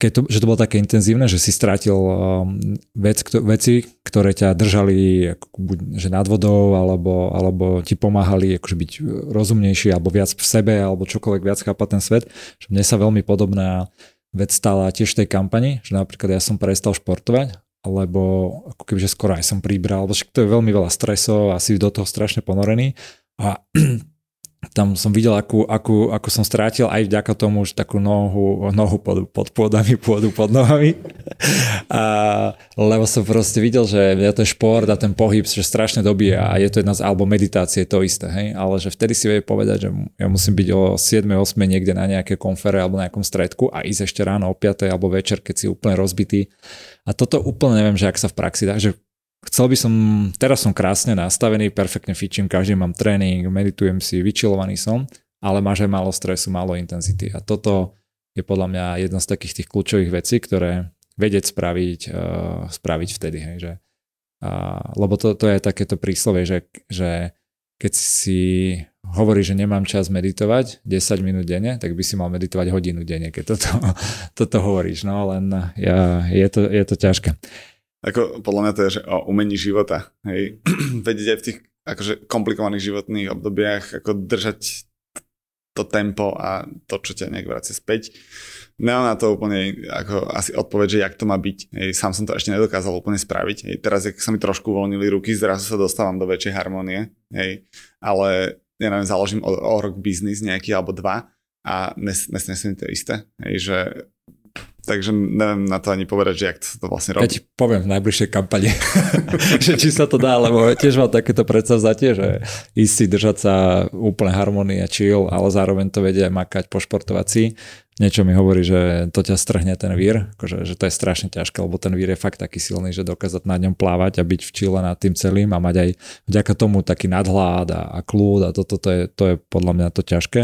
keď to, že to bolo také intenzívne, že si strátil um, vec, kto, veci, ktoré ťa držali buď, že nad vodou, alebo, alebo ti pomáhali akože byť rozumnejší, alebo viac v sebe, alebo čokoľvek viac chápať ten svet. Že mne sa veľmi podobná vec stala tiež v tej kampani, že napríklad ja som prestal športovať lebo ako keby, že skoro aj som pribral, lebo to je veľmi veľa stresov a si do toho strašne ponorený. A tam som videl, akú, akú, ako som strátil aj vďaka tomu, že takú nohu, nohu pod, pod pôdami, pôdu pod nohami. A, lebo som proste videl, že ja je šport a ten pohyb, že strašne dobíja a je to jedna z, alebo meditácie, to isté, hej? ale že vtedy si vie povedať, že ja musím byť o 7-8 niekde na nejaké konfere alebo na nejakom stredku a ísť ešte ráno o 5 alebo večer, keď si úplne rozbitý. A toto úplne neviem, že ak sa v praxi dá, že Chcel by som, teraz som krásne nastavený, perfektne fičím, každý mám tréning, meditujem si, vyčilovaný som, ale máš aj málo stresu, málo intenzity. A toto je podľa mňa jedna z takých tých kľúčových vecí, ktoré vedieť spraviť, uh, spraviť vtedy. Hej, že, uh, lebo to, to je takéto príslovie, že, že keď si hovorí, že nemám čas meditovať 10 minút denne, tak by si mal meditovať hodinu denne, keď toto, toto hovoríš. No len ja, je, to, je to ťažké. Ako, podľa mňa to je že o umení života. Hej. Vedieť aj v tých akože komplikovaných životných obdobiach ako držať to tempo a to, čo ťa nejak vracia späť. Nemám na to úplne ako asi odpoveď, že jak to má byť. Hej, sám som to ešte nedokázal úplne spraviť. Hej, teraz, ak sa mi trošku uvoľnili ruky, zrazu sa dostávam do väčšej harmonie. Hej, ale ja neviem, založím o, o rok biznis nejaký alebo dva a nes, nes, nesmiem to isté. Hej, že takže neviem na to ani povedať, že jak to vlastne robí. Ja ti poviem v najbližšej kampani, že či sa to dá, lebo tiež mám takéto predsavzatie, že ísť si držať sa úplne harmonia, chill, ale zároveň to vedie makať, pošportovať si. Niečo mi hovorí, že to ťa strhne ten vír, akože, že to je strašne ťažké, lebo ten vír je fakt taký silný, že dokázať na ňom plávať a byť v čile nad tým celým a mať aj vďaka tomu taký nadhľad a, a kľúd a toto to, to, je, to je podľa mňa to ťažké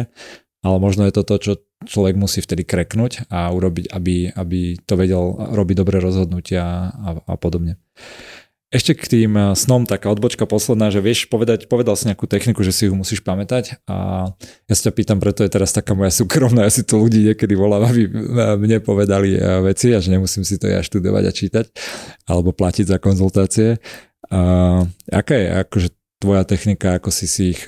ale možno je to to, čo človek musí vtedy kreknúť a urobiť, aby, aby to vedel robiť dobré rozhodnutia a, a podobne. Ešte k tým eh, snom taká odbočka posledná, že vieš povedať, povedal si nejakú techniku, že si ju musíš pamätať a ja sa ťa pýtam, preto je teraz taká moja súkromná, ja si to ľudí niekedy volám, aby mne povedali eh, veci a že nemusím si to ja študovať a čítať alebo platiť za konzultácie. A aká je akože tvoja technika, ako si si ich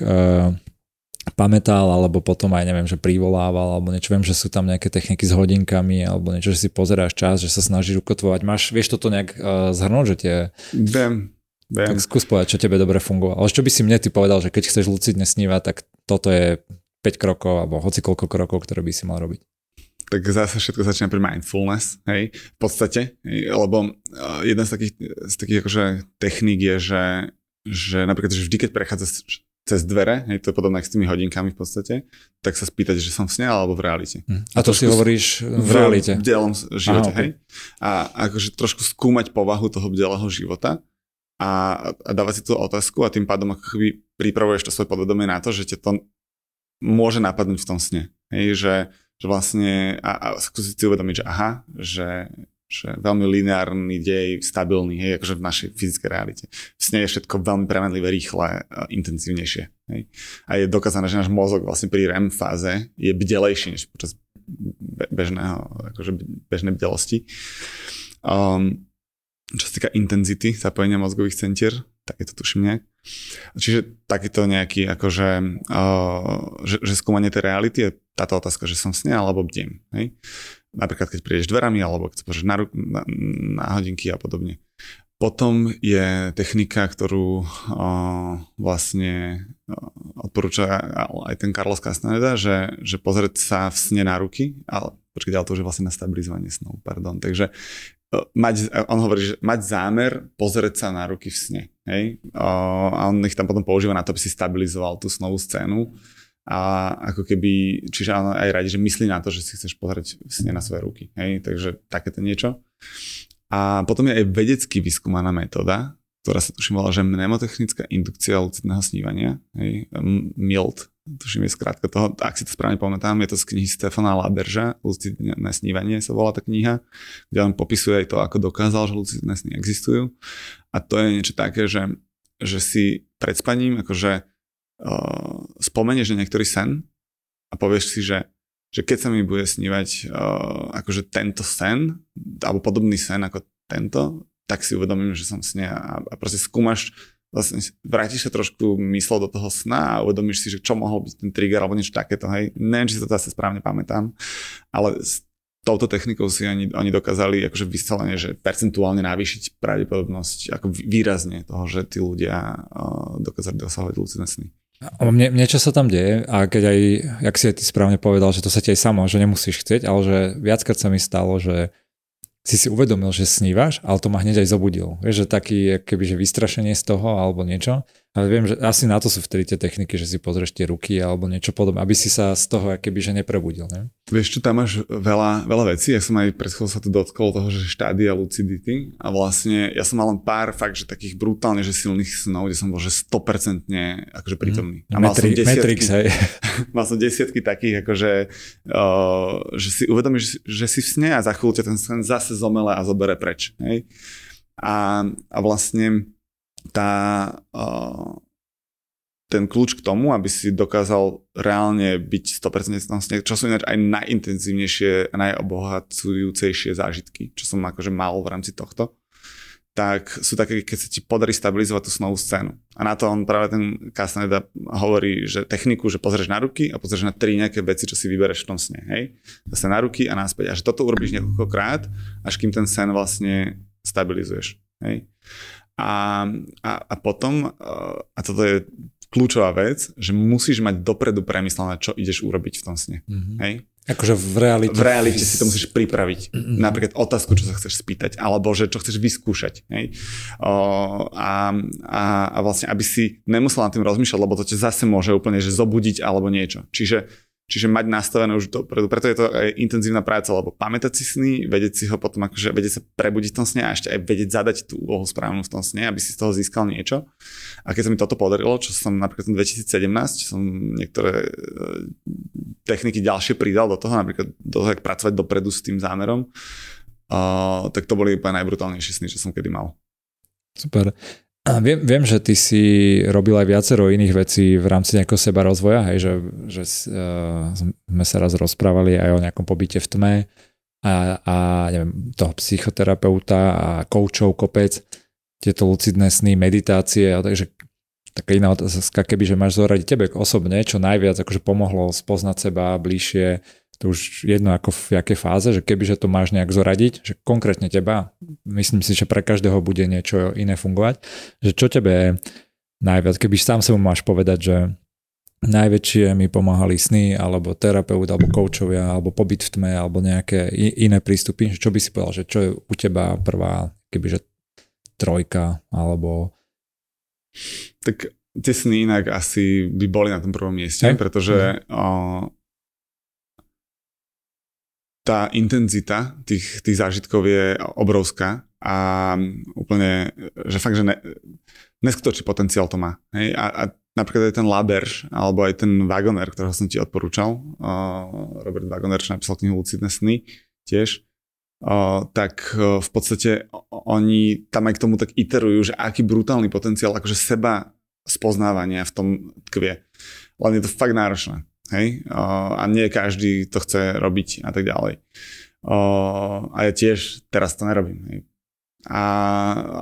pamätal, alebo potom aj neviem, že privolával, alebo niečo. Viem, že sú tam nejaké techniky s hodinkami, alebo niečo, že si pozeráš čas, že sa snažíš ukotvovať. Máš, vieš toto nejak uh, zhrnúť, že tie... Viem, viem. Tak skús povedať, čo tebe dobre fungovalo. Ale čo by si mne ty povedal, že keď chceš lucidne snívať, tak toto je 5 krokov, alebo hoci koľko krokov, ktoré by si mal robiť tak zase všetko začína pri mindfulness, hej, v podstate, hej, lebo uh, jedna z takých, z takých akože techník je, že, že napríklad, že vždy, keď prechádza cez dvere, hej, to je podobné s tými hodinkami v podstate, tak sa spýtať, že som v sne alebo v realite. Hm. A to si hovoríš v realite? V bdelom živote, Aha, hej. A akože trošku skúmať povahu toho bdelého života a, a dávať si tú otázku a tým pádom ako keby pripravuješ to svoje podvedomie na to, že ťa to môže napadnúť v tom sne. Hej, že, že vlastne a, a skúsiť si uvedomiť, že aha, že že veľmi lineárny dej, stabilný, hej, akože v našej fyzickej realite. V sne je všetko veľmi premenlivé, rýchle, intenzívnejšie. Hej. A je dokázané, že náš mozog vlastne pri REM fáze je bdelejší než počas bežného, akože bežnej bdelosti. Um, čo sa týka intenzity zapojenia mozgových centier, tak je to tuším nejak. Čiže takýto nejaký, akože, uh, že, že skúmanie tej reality je táto otázka, že som sne alebo bdiem. Hej? Napríklad keď prídeš dverami alebo keď sa na, na, na hodinky a podobne. Potom je technika, ktorú o, vlastne o, odporúča aj ten Carlos Castaneda, že, že pozrieť sa v sne na ruky, ale počkať, ale to už je vlastne na stabilizovanie snov, pardon. Takže o, mať, on hovorí, že mať zámer pozrieť sa na ruky v sne. Hej? O, a on ich tam potom používa na to, aby si stabilizoval tú snovú scénu a ako keby, čiže aj radi, že myslí na to, že si chceš pozrieť sne na svoje ruky, hej, takže takéto niečo. A potom je aj vedecky vyskúmaná metóda, ktorá sa tuším volá, že mnemotechnická indukcia lucidného snívania, hej, MILT, tuším je skrátka toho, ak si to správne pamätám, je to z knihy Stefana Laberža, lucidné snívanie sa volá tá kniha, kde on popisuje aj to, ako dokázal, že lucidné sny existujú. A to je niečo také, že, že si pred spaním akože uh, spomenieš na niektorý sen a povieš si, že že keď sa mi bude snívať uh, akože tento sen, alebo podobný sen ako tento, tak si uvedomím, že som sne a, a proste skúmaš, vlastne vrátiš sa trošku myslou do toho sna a uvedomíš si, že čo mohol byť ten trigger alebo niečo takéto, hej. Neviem, či sa to asi správne pamätám, ale s touto technikou si oni, oni dokázali akože vyscelenie, že percentuálne navýšiť pravdepodobnosť ako výrazne toho, že tí ľudia uh, dokázali dosahovať lucidné sny. Mne, niečo sa tam deje a keď aj, jak si ty správne povedal, že to sa ti aj samo, že nemusíš chcieť, ale že viackrát sa mi stalo, že si si uvedomil, že snívaš, ale to ma hneď aj zobudil. Vieš, že taký keby, že vystrašenie z toho alebo niečo. Ale viem, že asi na to sú vtedy tie techniky, že si pozrieš tie ruky alebo niečo podobné, aby si sa z toho keby, že neprebudil. Ne? Vieš čo, tam máš veľa, veľa vecí. Ja som aj pred sa tu dotkol toho, že štádia lucidity a vlastne ja som mal len pár fakt, že takých brutálne, že silných snov, kde som bol, že 100% akože prítomný. Mm. A mal Metri- som desiatky, Matrix, hej. mal som desiatky takých, akože, uh, že si uvedomíš, že si v sne a za chvíľu ťa ten sen zase zomele a zobere preč. Hej? A, a vlastne tá, ten kľúč k tomu, aby si dokázal reálne byť 100% čo sú ináč aj najintenzívnejšie a najobohacujúcejšie zážitky, čo som akože mal v rámci tohto, tak sú také, keď sa ti podarí stabilizovať tú snovú scénu. A na to on práve ten Castaneda hovorí, že techniku, že pozrieš na ruky a pozrieš na tri nejaké veci, čo si vybereš v tom sne. Hej? Zase na ruky a náspäť. A že toto urobíš niekoľkokrát, až kým ten sen vlastne stabilizuješ. Hej? A, a, a potom, a toto je kľúčová vec, že musíš mať dopredu premyslené, čo ideš urobiť v tom sne. Mm-hmm. Hej? Akože v realite. V realite si to musíš pripraviť. Mm-hmm. Napríklad otázku, čo sa chceš spýtať, alebo že čo chceš vyskúšať. Hej? O, a, a, a vlastne, aby si nemusel nad tým rozmýšľať, lebo to ťa zase môže úplne že zobudiť alebo niečo. Čiže Čiže mať nastavené už dopredu. Preto je to aj intenzívna práca, lebo pamätať si sny, vedieť si ho potom akože vedieť sa prebudiť v tom sne a ešte aj vedieť zadať tú úlohu správnu v tom sne, aby si z toho získal niečo. A keď sa mi toto podarilo, čo som napríklad v 2017, som niektoré e, techniky ďalšie pridal do toho, napríklad do toho, jak pracovať dopredu s tým zámerom, uh, tak to boli úplne najbrutálnejšie sny, čo som kedy mal. Super. A viem, viem, že ty si robil aj viacero iných vecí v rámci nejakého seba rozvoja, hej, že, že uh, sme sa raz rozprávali aj o nejakom pobyte v tme a, a neviem, toho psychoterapeuta a koučov kopec, tieto lucidné sny, meditácie, a takže taká iná otázka, keby, že máš zoradiť tebe osobne, čo najviac akože pomohlo spoznať seba bližšie, to už jedno ako v jakej fáze, že kebyže to máš nejak zoradiť, že konkrétne teba, myslím si, že pre každého bude niečo iné fungovať, že čo tebe najviac, keby sám sa máš povedať, že najväčšie mi pomáhali sny, alebo terapeut, alebo koučovia, alebo pobyt v tme, alebo nejaké iné prístupy, čo by si povedal, že čo je u teba prvá, kebyže trojka, alebo... Tak tie sny inak asi by boli na tom prvom mieste, Hej? pretože mm. o, tá intenzita tých, tých zážitkov je obrovská a úplne, že fakt, že ne, neskutočný potenciál to má. Hej? A, a napríklad aj ten Laberš, alebo aj ten Wagoner, ktorého som ti odporúčal, uh, Robert Wagoner, čo napísal knihu Lucidné sny tiež, uh, tak uh, v podstate oni tam aj k tomu tak iterujú, že aký brutálny potenciál akože seba spoznávania v tom tkvie. Len je to fakt náročné. Hej? A nie každý to chce robiť a tak ďalej. A ja tiež teraz to nerobím. Hej? A,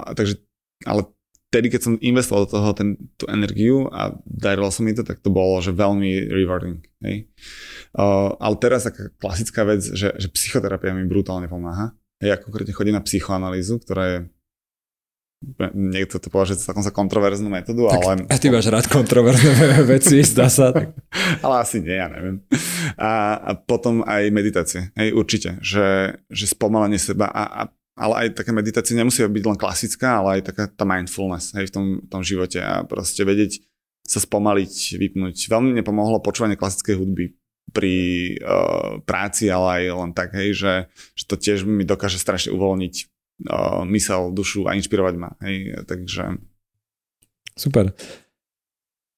a takže, ale tedy, keď som investoval do toho ten, tú energiu a darilo sa mi to, tak to bolo že veľmi rewarding. Hej? Uh, ale teraz taká klasická vec, že, že psychoterapia mi brutálne pomáha. Ja konkrétne chodím na psychoanalýzu, ktorá je niekto to považuje za takom kontroverznú metódu, tak ale... A ty máš rád kontroverzné veci, zdá sa. Tak. ale asi nie, ja neviem. A, a potom aj meditácie, hej, určite, že, že spomalenie seba, a, a, ale aj taká meditácia nemusí byť len klasická, ale aj taká tá mindfulness, hej, v tom, tom živote a proste vedieť sa spomaliť, vypnúť. Veľmi mne pomohlo počúvanie klasickej hudby pri uh, práci, ale aj len tak, hej, že, že to tiež mi dokáže strašne uvoľniť uh, mysel, dušu a inšpirovať ma. Hej, takže... Super.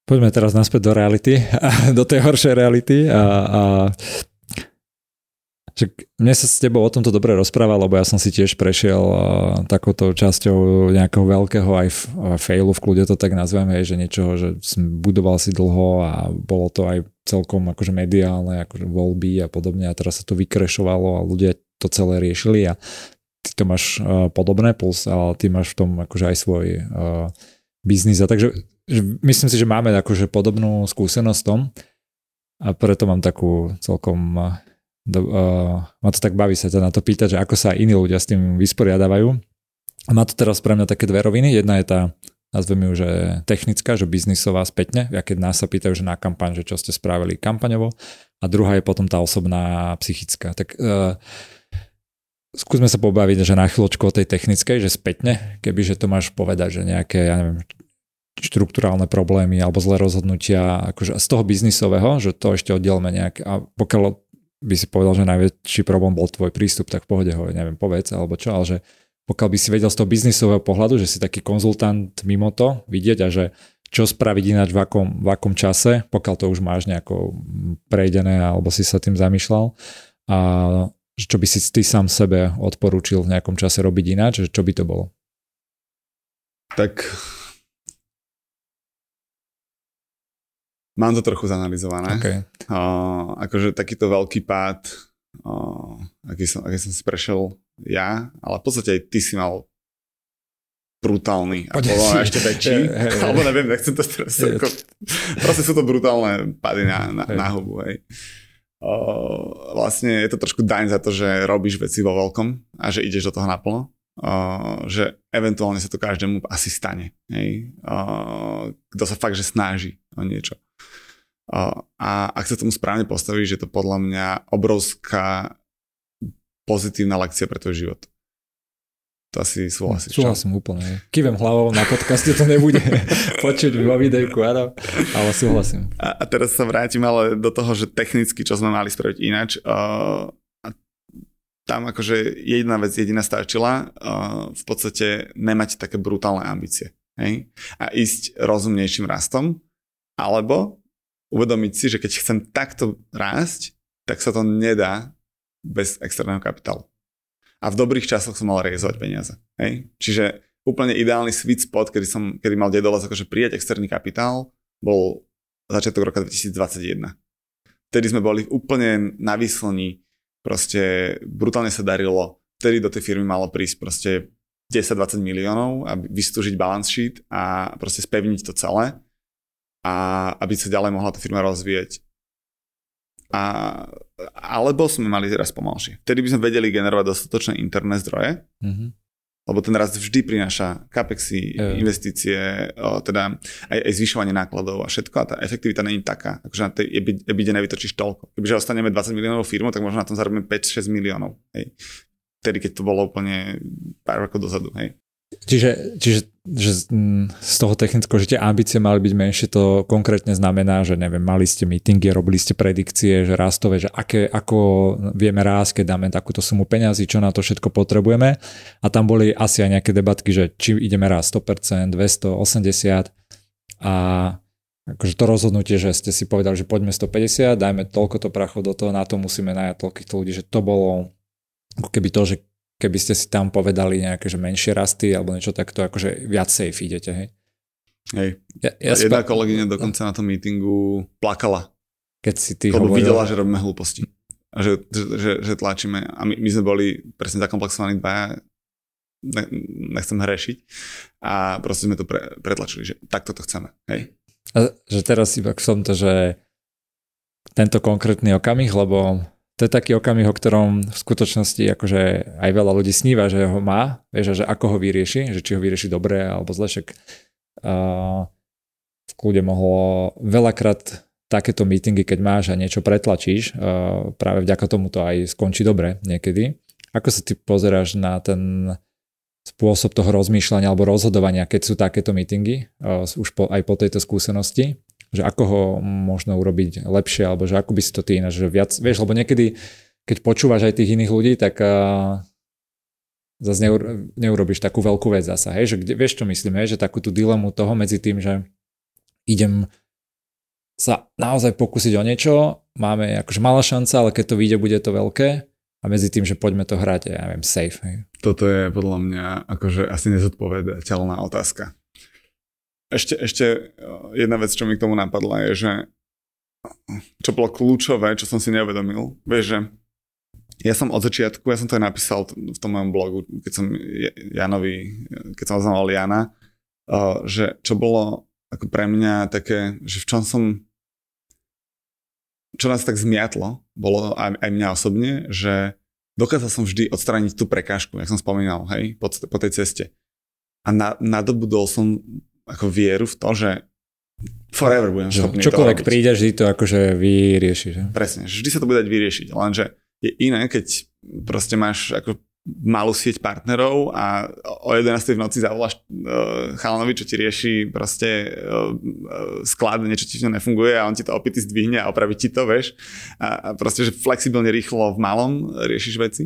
Poďme teraz naspäť do reality, do tej horšej reality a, a že mne sa s tebou o tomto dobre rozprával, lebo ja som si tiež prešiel uh, takouto časťou nejakého veľkého aj failu, v kľude to tak nazvem, hej, že niečoho, že som budoval si dlho a bolo to aj celkom akože mediálne, akože voľby a podobne a teraz sa to vykrešovalo a ľudia to celé riešili a ty to máš uh, podobné, plus ale ty máš v tom akože aj svoj uh, biznis a takže že myslím si, že máme akože podobnú skúsenosť v tom a preto mám takú celkom do, uh, ma to tak baví sa ťa na to pýtať, že ako sa iní ľudia s tým vysporiadávajú. A má to teraz pre mňa také dve roviny. Jedna je tá, nazvem ju, že technická, že biznisová spätne, ja keď nás sa pýtajú, že na kampaň, že čo ste spravili kampaňovo. A druhá je potom tá osobná psychická. Tak uh, skúsme sa pobaviť, že na chvíľočku o tej technickej, že spätne, kebyže to máš povedať, že nejaké, ja neviem, štruktúrálne problémy alebo zlé rozhodnutia akože z toho biznisového, že to ešte oddielme nejak. A pokiaľ by si povedal, že najväčší problém bol tvoj prístup, tak v pohode ho, neviem, povedz, alebo čo, ale že pokiaľ by si vedel z toho biznisového pohľadu, že si taký konzultant mimo to vidieť a že čo spraviť ináč v akom, v akom čase, pokiaľ to už máš nejako prejdené alebo si sa tým zamýšľal. A čo by si ty sám sebe odporúčil v nejakom čase robiť ináč, že čo by to bolo? Tak Mám to trochu zanalizované. Okay. Uh, akože takýto veľký pád, uh, aký, som, aký som si prešiel ja, ale v podstate aj ty si mal brutálny a bolo ešte väčší, alebo neviem, nechcem to teraz ako, proste sú to brutálne pády na, na, na hubu, hej. Vlastne je to trošku daň za to, že robíš veci vo veľkom a že ideš do toho naplno, že eventuálne sa to každému asi stane, hej. Kto sa fakt, že snaží o niečo. A ak sa tomu správne postaví, že to podľa mňa obrovská pozitívna lekcia pre tvoj život. To asi súhlasíš. Súhlasím úplne. Kývem hlavou na podcaste to nebude počuť vo videjku, áno, ale súhlasím. A, a teraz sa vrátim ale do toho, že technicky, čo sme mali spraviť ináč. Uh, tam akože jediná vec, jediná stačila, uh, v podstate nemať také brutálne ambície. Hej? A ísť rozumnejším rastom, alebo uvedomiť si, že keď chcem takto rásť, tak sa to nedá bez externého kapitálu. A v dobrých časoch som mal realizovať peniaze. Hej? Čiže úplne ideálny sweet spot, kedy, som, kedy mal Dedolas akože prijať externý kapitál, bol začiatok roka 2021. Vtedy sme boli úplne na výslni, proste brutálne sa darilo, vtedy do tej firmy malo prísť proste 10-20 miliónov a vystúžiť balance sheet a proste spevniť to celé a aby sa ďalej mohla tá firma rozvíjať. A, alebo sme mali raz pomalšie. Vtedy by sme vedeli generovať dostatočné interné zdroje, mm-hmm. lebo ten rast vždy prináša capexy, yeah. investície, o, teda aj, aj zvyšovanie nákladov a všetko a tá efektivita není taká. Akože na tej ebide nevytočíš toľko. Kebyže ostaneme 20 miliónov firmu, tak možno na tom zarobíme 5-6 miliónov. Hej. Vtedy, keď to bolo úplne pár rokov dozadu. Hej. Čiže, čiže že z toho technického, že tie ambície mali byť menšie, to konkrétne znamená, že neviem, mali ste meetingy, robili ste predikcie, že rastové, že aké, ako vieme rásť, keď dáme takúto sumu peňazí, čo na to všetko potrebujeme. A tam boli asi aj nejaké debatky, že či ideme rásť 100%, 280 a akože to rozhodnutie, že ste si povedali, že poďme 150, dajme toľko to do toho, na to musíme najať toľkých ľudí, že to bolo ako keby to, že keby ste si tam povedali nejaké že menšie rasty alebo niečo takto, akože viac safe idete, hej? Hej. Ja, ja Jedna spa... kolegyňa dokonca na tom meetingu plakala. Keď si ty hovoril... videla, že robíme hlúposti. A že, že, že, že tlačíme. A my, my sme boli presne zakomplexovaní dvaja, ne, nechcem hrešiť. A proste sme to pre, pretlačili, že takto to chceme. Hej? A že teraz iba som to, že tento konkrétny okamih, lebo to je taký okamih, o ktorom v skutočnosti akože aj veľa ľudí sníva, že ho má, vieš, že ako ho vyrieši, že či ho vyrieši dobre alebo zle, však uh, v kľude mohlo veľakrát takéto meetingy, keď máš a niečo pretlačíš, uh, práve vďaka tomu to aj skončí dobre niekedy. Ako sa ty pozeráš na ten spôsob toho rozmýšľania alebo rozhodovania, keď sú takéto meetingy, uh, už po, aj po tejto skúsenosti? Že ako ho možno urobiť lepšie, alebo že ako by si to ty ináč, že viac, vieš, lebo niekedy, keď počúvaš aj tých iných ľudí, tak uh, zase neur, neurobiš takú veľkú vec zasa, hej, že kde, vieš čo myslím, hej, že takú tú dilemu toho medzi tým, že idem sa naozaj pokúsiť o niečo, máme akože malá šanca, ale keď to vyjde, bude to veľké a medzi tým, že poďme to hrať, ja neviem, safe. Hej. Toto je podľa mňa akože asi nezodpovedateľná otázka. Ešte, ešte eh, jedna vec, čo mi k tomu napadla, je, že čo bolo kľúčové, čo som si neuvedomil, vieš, že ja som od začiatku, ja som to aj napísal v tom mojom blogu, keď som Janovi, keď som oznamoval Jana, uh, že čo bolo ako pre mňa také, že v čom som čo nás tak zmiatlo, bolo aj, aj mňa osobne, že dokázal som vždy odstrániť tú prekážku, jak som spomínal, hej, po, po tej ceste. A na, nadobudol som ako vieru v to, že forever budem schopný Čokoľvek príde, vždy to akože vyrieši. Že? Presne, vždy sa to bude dať vyriešiť, lenže je iné, keď proste máš ako malú sieť partnerov a o 11. v noci zavoláš uh, chalanovi, čo ti rieši proste uh, sklad, niečo ti to nefunguje a on ti to opity zdvihne a opraví ti to, vieš. A, proste, že flexibilne, rýchlo v malom riešiš veci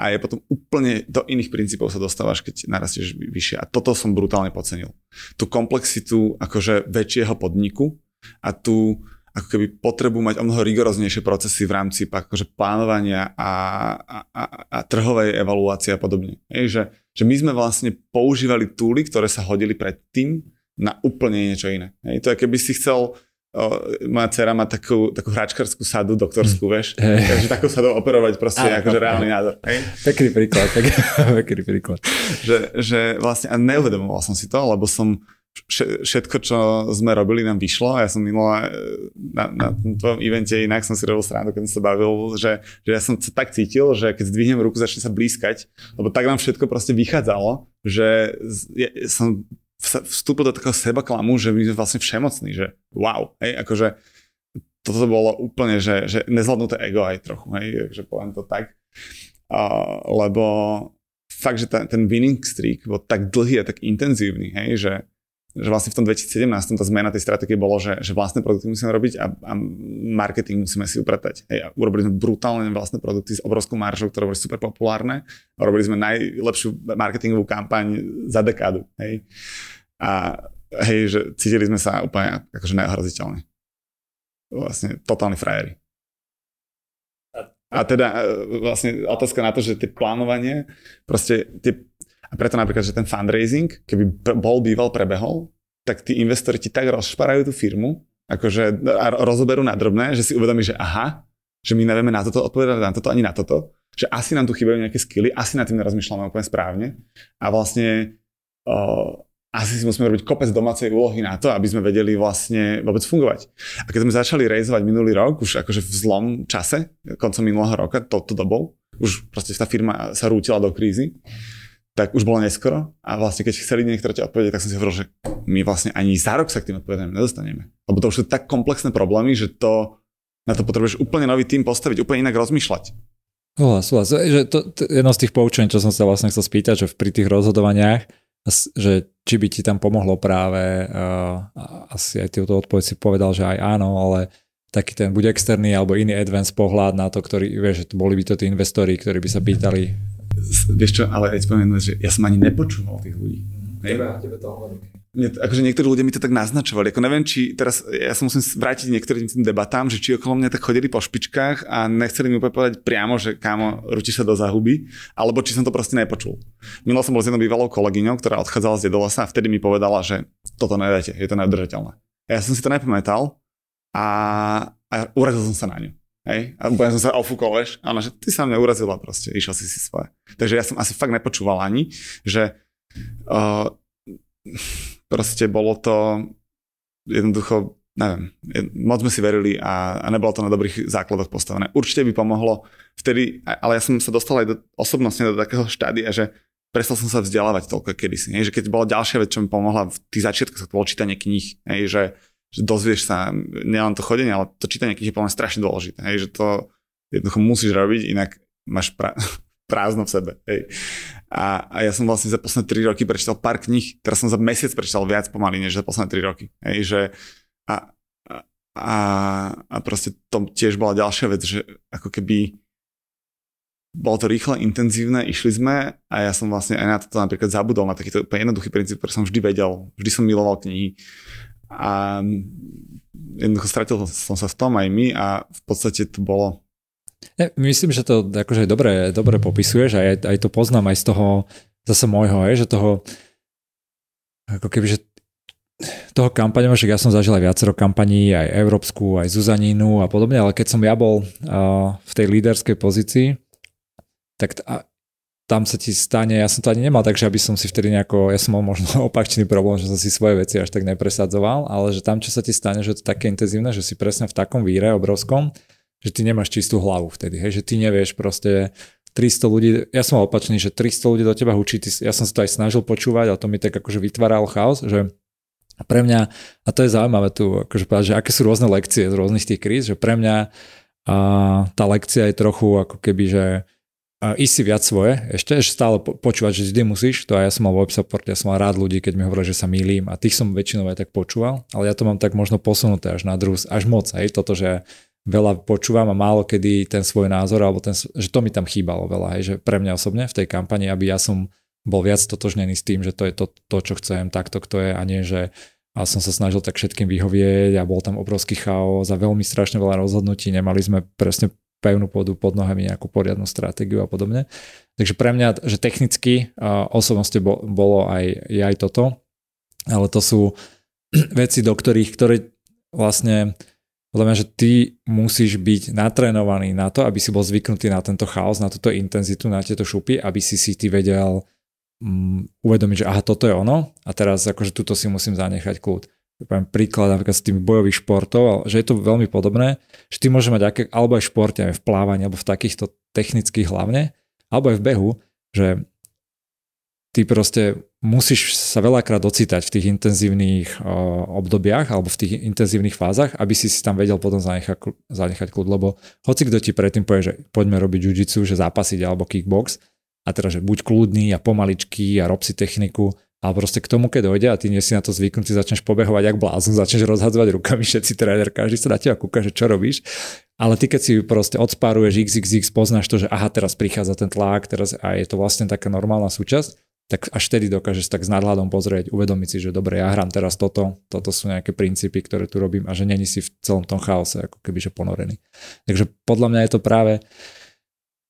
a je potom úplne do iných princípov sa dostávaš, keď narastieš vyššie. A toto som brutálne podcenil. Tú komplexitu akože väčšieho podniku a tú ako keby potrebu mať o mnoho rigoróznejšie procesy v rámci akože plánovania a, a, a, a trhovej evaluácie a podobne. Ej, že, že my sme vlastne používali túly, ktoré sa hodili predtým na úplne niečo iné. Ej, to je keby si chcel moja dcera má takú, takú hračkarskú sadu doktorskú, mm. vieš, hey. takže takú sadu operovať proste je akože reálny nádor. Hej? Pekný príklad, pek, pekný príklad. Že, že vlastne, a neuvedomoval som si to, lebo som všetko, čo sme robili, nám vyšlo. Ja som minula na, na tom evente inak som si robil srandu, keď som sa bavil, že, že ja som sa tak cítil, že keď zdvihnem ruku, začne sa blískať, lebo tak nám všetko proste vychádzalo, že ja som vstúpil do takého seba klamu, že my sme vlastne všemocní, že wow, hej, akože toto bolo úplne, že, že nezvládnuté ego aj trochu, hej, že poviem to tak. Uh, lebo fakt, že ten, ten winning streak bol tak dlhý a tak intenzívny, hej, že že vlastne v tom 2017 tá zmena tej stratégie bolo, že, že vlastné produkty musíme robiť a, a marketing musíme si upratať. Hej, a urobili sme brutálne vlastné produkty s obrovskou maržou, ktoré boli super populárne a robili sme najlepšiu marketingovú kampaň za dekádu. Hej. A hej, že cítili sme sa úplne akože neohroziteľne. Vlastne totálni frajeri. A teda e, vlastne otázka na to, že tie plánovanie, proste tie a preto napríklad, že ten fundraising, keby bol býval prebehol, tak tí investori ti tak rozšparajú tú firmu, akože a rozoberú na drobné, že si uvedomí, že aha, že my nevieme na toto odpovedať, na toto ani na toto, že asi nám tu chýbajú nejaké skily, asi nad tým nerozmýšľame úplne správne a vlastne o, asi si musíme robiť kopec domácej úlohy na to, aby sme vedeli vlastne vôbec fungovať. A keď sme začali rejzovať minulý rok, už akože v zlom čase, koncom minulého roka, touto dobou, už proste tá firma sa rútila do krízy, tak už bolo neskoro a vlastne keď chceli niektoré tie odpovede, tak som si hovoril, že my vlastne ani za rok sa k tým odpovediam nedostaneme. Lebo to už sú tak komplexné problémy, že to, na to potrebuješ úplne nový tým postaviť, úplne inak rozmýšľať. Súhlas, súhlas. Že to, to, jedno z tých poučení, čo som sa vlastne chcel spýtať, že pri tých rozhodovaniach, že či by ti tam pomohlo práve, uh, asi aj túto odpoveď si povedal, že aj áno, ale taký ten buď externý alebo iný advanced pohľad na to, ktorý, vieš, boli by to tí investori, ktorí by sa pýtali, vieš čo, ale aj spomenúť, že ja som ani nepočúval tých ľudí. Tebe, tebe to hovorím. Nie, akože niektorí ľudia mi to tak naznačovali. Ako neviem, či teraz ja sa musím vrátiť niektorým tým debatám, že či okolo mňa tak chodili po špičkách a nechceli mi úplne povedať priamo, že kámo, ručíš sa do zahuby, alebo či som to proste nepočul. Minul som bol s jednou bývalou kolegyňou, ktorá odchádzala z Jedolasa a vtedy mi povedala, že toto nedáte, je to neudržateľné. Ja som si to nepamätal a, a urazil som sa na ňu. Hej? A úplne som sa ofúkol, vieš. A ona, že ty sa mňa urazila proste, išiel si si svoje. Takže ja som asi fakt nepočúval ani, že uh, proste bolo to jednoducho, neviem, moc sme si verili a, a nebolo to na dobrých základoch postavené. Určite by pomohlo vtedy, ale ja som sa dostal aj do, osobnostne do takého štádia, že prestal som sa vzdelávať toľko kedysi. Hej, že keď bola ďalšia vec, čo mi pomohla v tých začiatkoch, to bolo čítanie kníh. Hej, že že dozvieš sa, nielen to chodenie, ale to čítanie knih je strašne dôležité, hej, že to jednoducho musíš robiť, inak máš pra, prázdno v sebe. Hej. A, a ja som vlastne za posledné 3 roky prečítal pár kníh, teraz som za mesiac prečítal viac pomaly, než za posledné 3 roky. Hej, že a, a, a proste to tiež bola ďalšia vec, že ako keby bolo to rýchle, intenzívne, išli sme a ja som vlastne aj na to napríklad zabudol na takýto úplne jednoduchý princíp, ktorý som vždy vedel, vždy som miloval knihy a jednoducho stratil som sa v tom aj my a v podstate to bolo. Ja, myslím, že to akože dobre, dobre popisuješ a aj, aj to poznám aj z toho zase môjho, aj, že toho ako keby, že toho kampaňa, že ja som zažil aj viacero kampaní, aj európsku, aj Zuzanínu a podobne, ale keď som ja bol uh, v tej líderskej pozícii, tak t- tam sa ti stane, ja som to ani nemal tak, že aby som si vtedy nejako, ja som mal možno opačný problém, že som si svoje veci až tak nepresadzoval, ale že tam, čo sa ti stane, že to je také intenzívne, že si presne v takom víre obrovskom, že ty nemáš čistú hlavu vtedy, hej, že ty nevieš proste 300 ľudí, ja som mal opačný, že 300 ľudí do teba hučí, ja som sa to aj snažil počúvať, ale to mi tak akože vytváral chaos, že pre mňa, a to je zaujímavé tu, akože povedať, že aké sú rôzne lekcie z rôznych tých kríz, že pre mňa a tá lekcia je trochu ako keby, že a ísť si viac svoje, ešte, že stále počúvať, že vždy musíš, to aj ja som mal web support, ja som mal rád ľudí, keď mi hovorili, že sa mýlim a tých som väčšinou aj tak počúval, ale ja to mám tak možno posunuté až na druhú, až moc, hej, toto, že veľa počúvam a málo kedy ten svoj názor, alebo ten, že to mi tam chýbalo veľa, hej, že pre mňa osobne v tej kampani, aby ja som bol viac totožnený s tým, že to je to, to čo chcem, takto kto je a nie, že a som sa snažil tak všetkým vyhovieť a bol tam obrovský chaos a veľmi strašne veľa rozhodnutí, nemali sme presne pevnú pôdu pod nohami, nejakú poriadnu stratégiu a podobne. Takže pre mňa, že technicky osobnosti bolo aj, aj toto, ale to sú veci, do ktorých, ktoré vlastne podľa mňa, že ty musíš byť natrénovaný na to, aby si bol zvyknutý na tento chaos, na túto intenzitu, na tieto šupy, aby si si ty vedel um, uvedomiť, že aha, toto je ono a teraz akože tuto si musím zanechať kľud. Poviem príklad napríklad s tými bojových športov, že je to veľmi podobné, že ty môže mať aké, alebo aj v športe, aj v plávaní, alebo v takýchto technických hlavne, alebo aj v behu, že ty proste musíš sa veľakrát ocitať v tých intenzívnych uh, obdobiach alebo v tých intenzívnych fázach, aby si si tam vedel potom zanechať, zanechať kľud, lebo hoci kto ti predtým povie, že poďme robiť jiu že zápasiť alebo kickbox, a teda, že buď kľudný a pomaličký a rob si techniku, ale proste k tomu, keď dojde a ty nie si na to zvyknutý, začneš pobehovať jak blázon, začneš rozhadzovať rukami všetci tréner, každý sa na teba kúka, že čo robíš. Ale ty keď si proste odspáruješ XXX, poznáš to, že aha, teraz prichádza ten tlak, teraz a je to vlastne taká normálna súčasť, tak až vtedy dokážeš tak s nadhľadom pozrieť, uvedomiť si, že dobre, ja hrám teraz toto, toto sú nejaké princípy, ktoré tu robím a že není si v celom tom chaose ako kebyže ponorený. Takže podľa mňa je to práve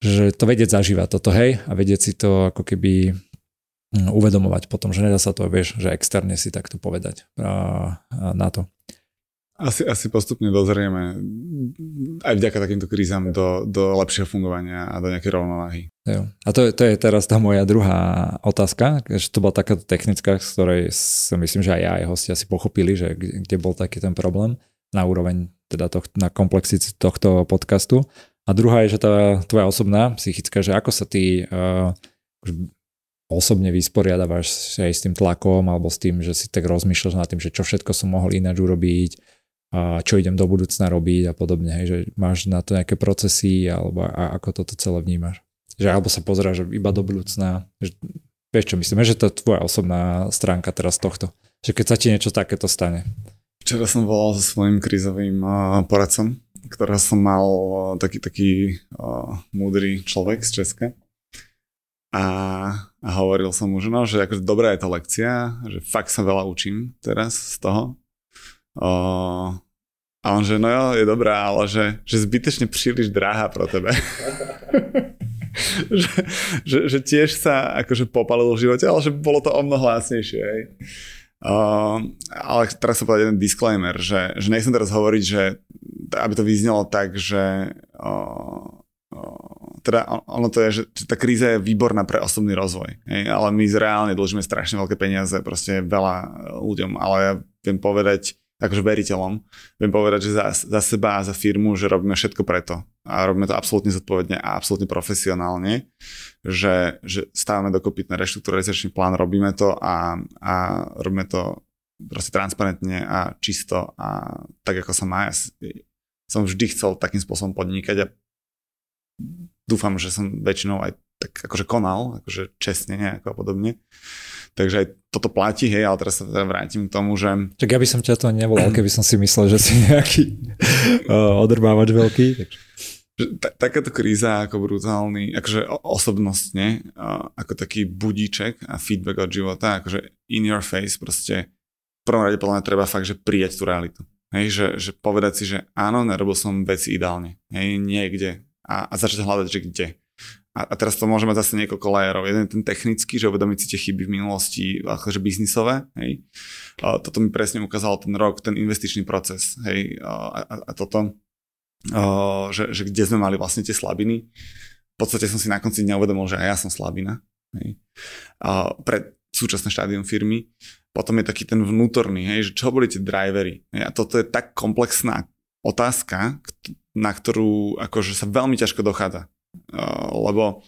že to vedieť zažívať toto, hej, a vedieť si to ako keby uvedomovať potom, že nedá sa to, vieš, že externe si takto povedať na to. Asi, asi postupne dozrieme aj vďaka takýmto krízam do, do lepšieho fungovania a do nejakej rovnováhy. Jo. A to, to je teraz tá moja druhá otázka, že to bola taká technická, z ktorej si myslím, že aj ja aj hostia si pochopili, že kde bol taký ten problém na úroveň, teda to, na komplexity tohto podcastu. A druhá je, že tá tvoja osobná psychická, že ako sa ty uh, osobne vysporiadavaš aj s tým tlakom alebo s tým, že si tak rozmýšľaš nad tým, že čo všetko som mohol ináč urobiť, a čo idem do budúcna robiť a podobne, hej, že máš na to nejaké procesy alebo a ako toto celé vnímaš. Že alebo sa pozráš iba do budúcna, že, vieš čo myslím, že to je tvoja osobná stránka teraz tohto, že keď sa ti niečo takéto stane. Včera som volal so svojím krízovým poradcom ktorého som mal taký, taký uh, múdry človek z Česka. A, a hovoril som mu, že no, že akože dobrá je tá lekcia, že fakt sa veľa učím teraz z toho. Uh, a on, že no jo, je dobrá, ale že, že zbytečne príliš drahá pro tebe. že, že, že tiež sa akože popalil v živote, ale že bolo to o mnoho lásnejšie. Hej. Uh, ale teraz sa povedať jeden disclaimer, že, že nechcem teraz hovoriť, že aby to vyznelo tak, že uh, uh, teda ono to je, že tá kríza je výborná pre osobný rozvoj, hej? ale my reálne dlžíme strašne veľké peniaze proste veľa ľuďom, ale ja viem povedať, akože veriteľom, viem povedať, že za, za seba a za firmu, že robíme všetko preto a robíme to absolútne zodpovedne a absolútne profesionálne, že, že stávame dokopy ten reštrukturalizačný plán, robíme to a, a robíme to proste transparentne a čisto a tak, ako sa má. Ja som vždy chcel takým spôsobom podnikať a dúfam, že som väčšinou aj tak akože konal, akože čestne nejako a podobne. Takže aj toto platí, hej, ale teraz sa teda vrátim k tomu, že... Tak ja by som ťa to nevolal, keby som si myslel, že si nejaký uh, odrbávač veľký. Takže... že t- takáto kríza ako brutálny, akože osobnostne, ako taký budíček a feedback od života, akože in your face proste v prvom rade podľa mňa treba fakt, že prijať tú realitu. Hej, že, že povedať si, že áno, nerobil som veci ideálne. Hej, niekde. A, a začať hľadať, že kde. A, a teraz to môže mať zase niekoľko lajerov. Jeden je ten technický, že uvedomiť si tie chyby v minulosti, akože biznisové. Hej. A toto mi presne ukázal ten rok, ten investičný proces. Hej. A, a, a toto že, že kde sme mali vlastne tie slabiny. V podstate som si na konci dňa uvedomil, že aj ja som slabina. Hej. A pre súčasné štádium firmy. Potom je taký ten vnútorný, hej, že čo boli tie drivery. Hej. A toto je tak komplexná otázka, na ktorú akože sa veľmi ťažko dochádza. Lebo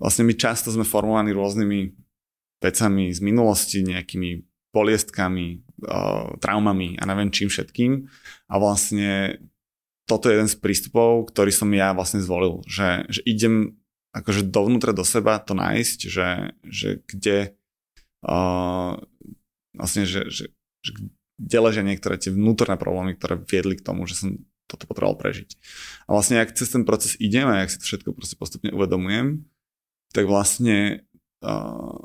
vlastne my často sme formovaní rôznymi vecami z minulosti, nejakými poliestkami, traumami a neviem čím všetkým. A vlastne toto je jeden z prístupov, ktorý som ja vlastne zvolil, že, že idem akože dovnútra do seba to nájsť, že, že kde uh, vlastne, že, že, že kde ležia niektoré tie vnútorné problémy, ktoré viedli k tomu, že som toto potreboval prežiť. A vlastne, ak cez ten proces idem a ak si to všetko proste postupne uvedomujem, tak vlastne uh,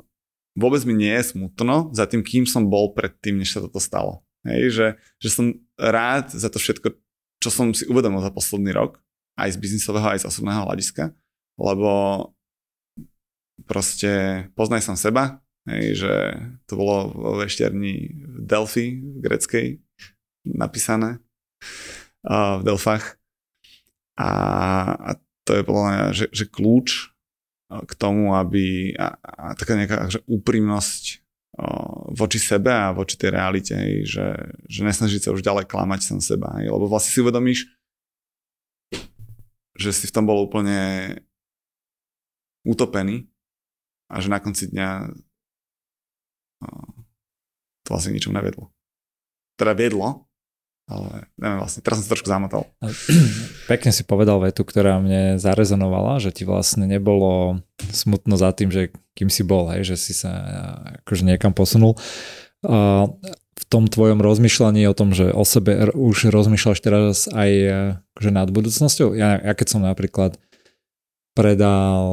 vôbec mi nie je smutno za tým, kým som bol predtým, než sa toto stalo. Hej, že, že som rád za to všetko, čo som si uvedomil za posledný rok, aj z biznisového, aj z osobného hľadiska, lebo proste poznaj som seba, hej, že to bolo v Delphi, v greckej, napísané v Delfách. A, a to je podľa mňa, že, že kľúč k tomu, aby a, a taká nejaká že úprimnosť voči sebe a voči tej realite, že, že nesnažiť sa už ďalej klamať sám seba, lebo vlastne si uvedomíš, že si v tom bol úplne utopený a že na konci dňa to vlastne ničom nevedlo. Teda viedlo, ale neviem vlastne, teraz som sa trošku zamotal. Pekne si povedal vetu, ktorá mne zarezonovala, že ti vlastne nebolo smutno za tým, že kým si bol, hej, že si sa akože niekam posunul. A v tom tvojom rozmýšľaní o tom, že o sebe už rozmýšľaš teraz aj akože nad budúcnosťou. Ja, ja keď som napríklad predal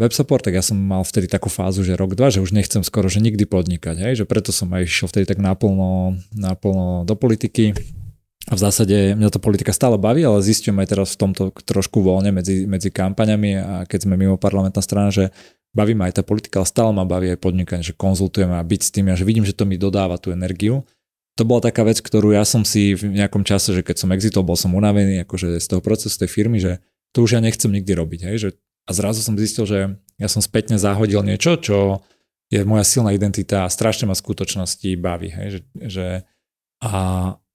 web support, tak ja som mal vtedy takú fázu, že rok, dva, že už nechcem skoro, že nikdy podnikať, hej, že preto som aj išiel vtedy tak naplno, naplno do politiky a v zásade mňa to politika stále baví, ale zistím aj teraz v tomto trošku voľne medzi, medzi kampaňami a keď sme mimo parlamentná strana, že baví ma aj tá politika, ale stále ma baví aj podnikanie, že konzultujeme a byť s tým a že vidím, že to mi dodáva tú energiu. To bola taká vec, ktorú ja som si v nejakom čase, že keď som exitol, bol som unavený akože z toho procesu tej firmy, že to už ja nechcem nikdy robiť. Hej? Že, a zrazu som zistil, že ja som spätne zahodil niečo, čo je moja silná identita a strašne ma skutočnosti baví. Hej? Že, že, a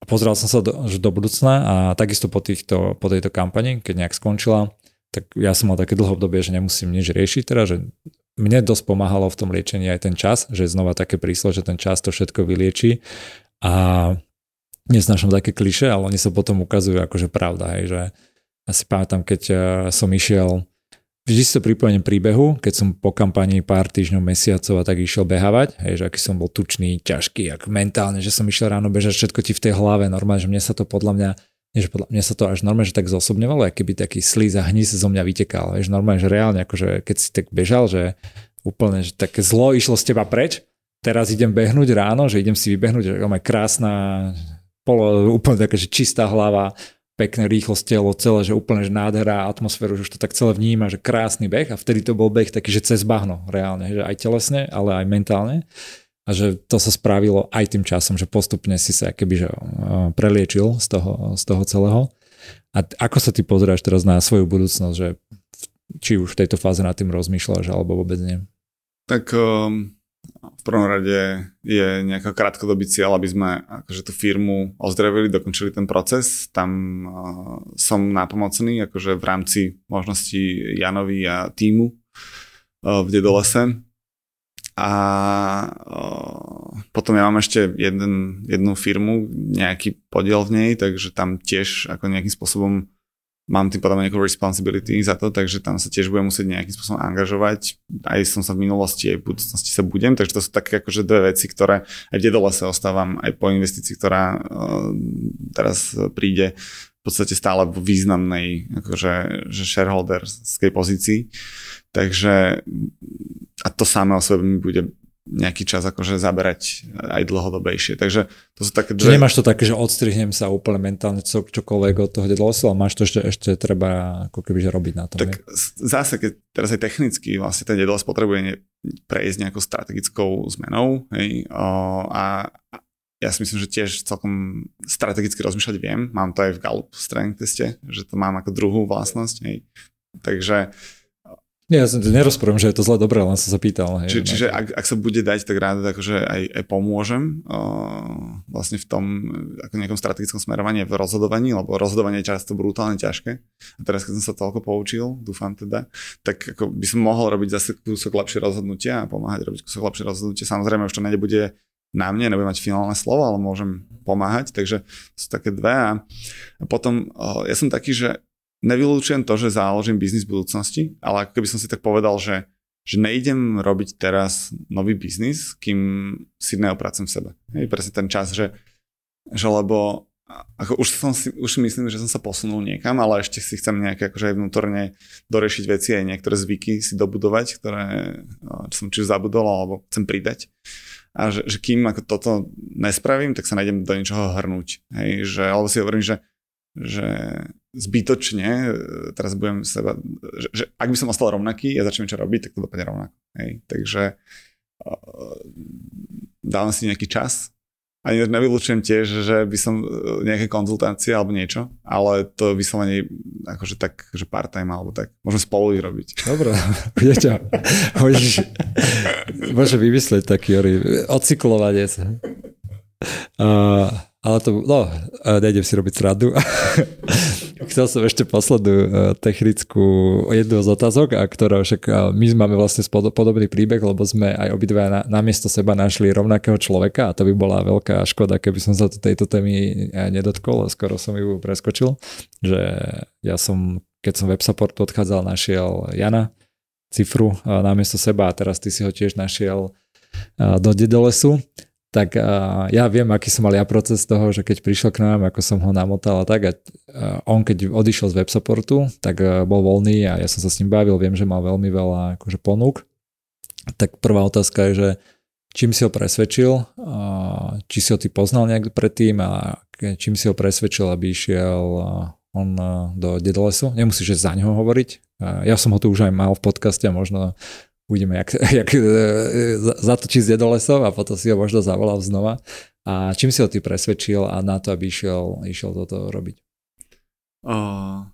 pozeral som sa do, že do budúcna a takisto po, týchto, po tejto kampani, keď nejak skončila, tak ja som mal také dlho obdobie, že nemusím nič riešiť, teda, že mne dosť pomáhalo v tom liečení aj ten čas, že je znova také príslo, že ten čas to všetko vylieči a neznášam také kliše, ale oni sa potom ukazujú akože pravda, hej, že ja si pamätám, keď eh, som išiel vždy si to pripojením príbehu, keď som po kampani pár týždňov, mesiacov a tak išiel behávať, hej, že aký som bol tučný, ťažký, ak mentálne, že som išiel ráno bežať, všetko ti v tej hlave, normálne, že mne sa to podľa mňa že podľa mňa sa to až normálne, že tak zosobňovalo, aký by taký slíz a hnis zo mňa vytekal. Vieš, normálne, že reálne, akože keď si tak bežal, že úplne, že také zlo išlo z teba preč, teraz idem behnúť ráno, že idem si vybehnúť, že oh, krásna, polo, úplne taká, že čistá hlava, pekné rýchlosť telo celé, že úplne že nádhera atmosféru, že už to tak celé vníma, že krásny beh a vtedy to bol beh taký, že cez bahno reálne, že aj telesne, ale aj mentálne a že to sa spravilo aj tým časom, že postupne si sa keby že preliečil z toho, z toho celého. A ako sa ty pozeráš teraz na svoju budúcnosť, že či už v tejto fáze nad tým rozmýšľaš, alebo vôbec nie? Tak um, v prvom rade je nejaký krátkodobý cieľ, aby sme akože tú firmu ozdravili, dokončili ten proces. Tam uh, som nápomocný akože v rámci možností Janovi a týmu uh, v Dedolese. A uh, potom ja mám ešte jeden, jednu firmu, nejaký podiel v nej, takže tam tiež ako nejakým spôsobom mám tým potom nejakú responsibility za to, takže tam sa tiež budem musieť nejakým spôsobom angažovať. Aj som sa v minulosti, aj v budúcnosti sa budem, takže to sú také akože dve veci, ktoré aj v dedole sa ostávam, aj po investícii, ktorá uh, teraz príde, v podstate stále v významnej akože, že shareholderskej pozícii. Takže a to samé o sebe mi bude nejaký čas akože zaberať aj dlhodobejšie. Takže to sú také dve... Čiže nemáš to také, že odstrihnem sa úplne mentálne čo, čokoľvek od toho dedlosu, ale máš to ešte, ešte treba ako keby robiť na tom. Tak je? zase, keď teraz aj technicky vlastne ten dedlos potrebuje ne, prejsť nejakou strategickou zmenou hej, o, a ja si myslím, že tiež celkom strategicky rozmýšľať viem. Mám to aj v Gallup strength teste, že to mám ako druhú vlastnosť. Hej. Takže nie, ja som nerozprávam, že je to zle dobré, len som sa pýtal. Hej, či, čiže ak, ak sa bude dať, tak rád akože aj, aj pomôžem uh, vlastne v tom ako nejakom strategickom smerovaní v rozhodovaní, lebo rozhodovanie je často brutálne ťažké. A teraz, keď som sa toľko poučil, dúfam teda, tak ako by som mohol robiť zase kúsok lepšie rozhodnutia a pomáhať robiť kúsok lepšie rozhodnutia. Samozrejme, už to nebude na mne, nebudem mať finálne slovo, ale môžem pomáhať, takže sú také dve. A potom ja som taký, že Nevylúčujem to, že založím biznis v budúcnosti, ale ako keby som si tak povedal, že, že nejdem robiť teraz nový biznis, kým si neopracujem v sebe. Hej, presne ten čas, že, že lebo ako už, som si, už myslím, že som sa posunul niekam, ale ešte si chcem nejaké akože aj vnútorne doriešiť veci, aj niektoré zvyky si dobudovať, ktoré som či už zabudol, alebo chcem pridať. A že, že kým ako toto nespravím, tak sa nájdem do niečoho hrnúť. Hej, že, alebo si hovorím, že, že zbytočne, e, teraz budem seba, že, že ak by som ostal rovnaký, ja začnem čo robiť, tak to dopadne rovnako. Hej. Takže uh, dávam si nejaký čas a nevylučujem tiež, že by som e, nejaké konzultácie alebo niečo, ale to vyslovene akože tak, že part-time alebo tak. Môžeme spolu ich robiť. Dobre, ťa. Môžeš, môže vymyslieť taký odcyklovanie. Ale to, no, nejdem si robiť srandu. Chcel som ešte poslednú e, technickú jednu z otázok, a ktorá však e, my máme vlastne podobný príbeh, lebo sme aj obidva na, namiesto seba našli rovnakého človeka a to by bola veľká škoda, keby som sa tejto témy e, nedotkol, skoro som ju preskočil, že ja som, keď som web support odchádzal, našiel Jana Cifru namiesto seba a teraz ty si ho tiež našiel do Dedolesu tak uh, ja viem, aký som mal ja proces toho, že keď prišiel k nám, ako som ho namotal a tak a uh, on keď odišiel z web supportu, tak uh, bol voľný a ja som sa s ním bavil, viem, že mal veľmi veľa akože ponúk. Tak prvá otázka je, že čím si ho presvedčil, uh, či si ho ty poznal nejak predtým a čím si ho presvedčil, aby išiel uh, on uh, do Dedlesu. Nemusíš za ňoho hovoriť. Ja som ho tu už aj mal v podcaste a možno uvidíme, jak, jak e, zatočí z jedolesov a potom si ho možno zavolal znova. A čím si ho ty presvedčil a na to, aby išiel, išiel toto robiť? Uh,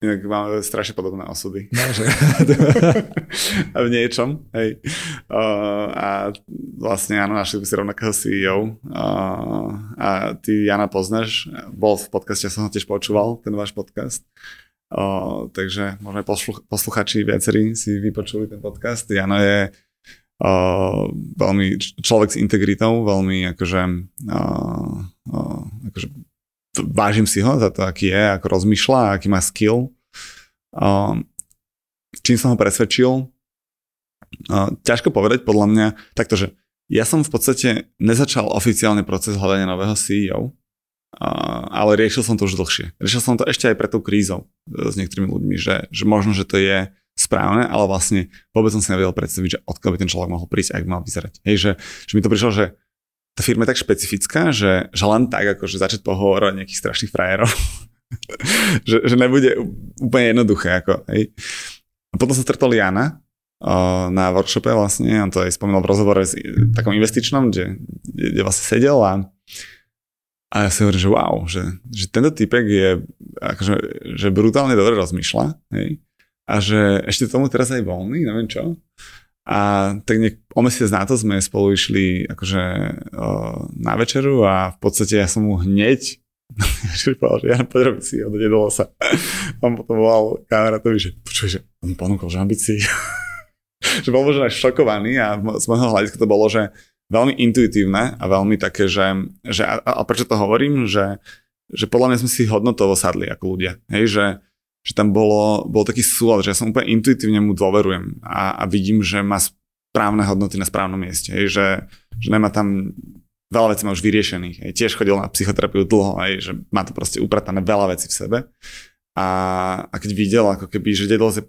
inak máme strašne podobné osudy. No, v niečom, hej. Uh, a vlastne áno, našli by si rovnakého CEO. Uh, a ty Jana poznáš, bol v podcaste, som ho tiež počúval, ten váš podcast. O, takže možno posluch- posluchači viacerí si vypočuli ten podcast. Jano je o, veľmi človek s integritou, veľmi akože, o, o, akože vážim si ho za to, aký je, ako rozmýšľa, aký má skill. O, čím som ho presvedčil? O, ťažko povedať, podľa mňa, takto, že ja som v podstate nezačal oficiálny proces hľadania nového CEO, ale riešil som to už dlhšie. Riešil som to ešte aj pred tou krízou e, s niektorými ľuďmi, že, že možno, že to je správne, ale vlastne vôbec som si nevedel predstaviť, že odkiaľ by ten človek mohol prísť, ak mal vyzerať. Hej, že, že mi to prišlo, že tá firma je tak špecifická, že, že len tak, akože začať pohovor o nejakých strašných frajerov, že, že nebude úplne jednoduché. Ako, hej. A potom som stretol Jana, na workshope vlastne, on to aj spomínal v rozhovore s takom investičnom, kde, kde vlastne sedel a a ja si hovorím, že wow, že, že tento typek je akože, že brutálne dobre rozmýšľa, hej? A že ešte tomu teraz aj voľný, neviem čo. A tak nejak o mesiac na to sme spolu išli akože o, na večeru a v podstate ja som mu hneď povedal, že ja poď robiť si, odjedolo sa. On potom volal kamarátovi, že počuj, že on ponúkol, že ambícií. že bol možno aj šokovaný a z môjho hľadiska to bolo, že veľmi intuitívne a veľmi také, že, že a, a prečo to hovorím, že, že podľa mňa sme si hodnotovo sadli ako ľudia. Hej, že, že tam bolo, bol taký súlad, že ja som úplne intuitívne mu dôverujem a, a vidím, že má správne hodnoty na správnom mieste. Hej, že, že nemá tam veľa vecí má už vyriešených. Hej. Tiež chodil na psychoterapiu dlho, aj, že má to proste upratané veľa vecí v sebe. A, a keď videl, ako keby, že Dedel je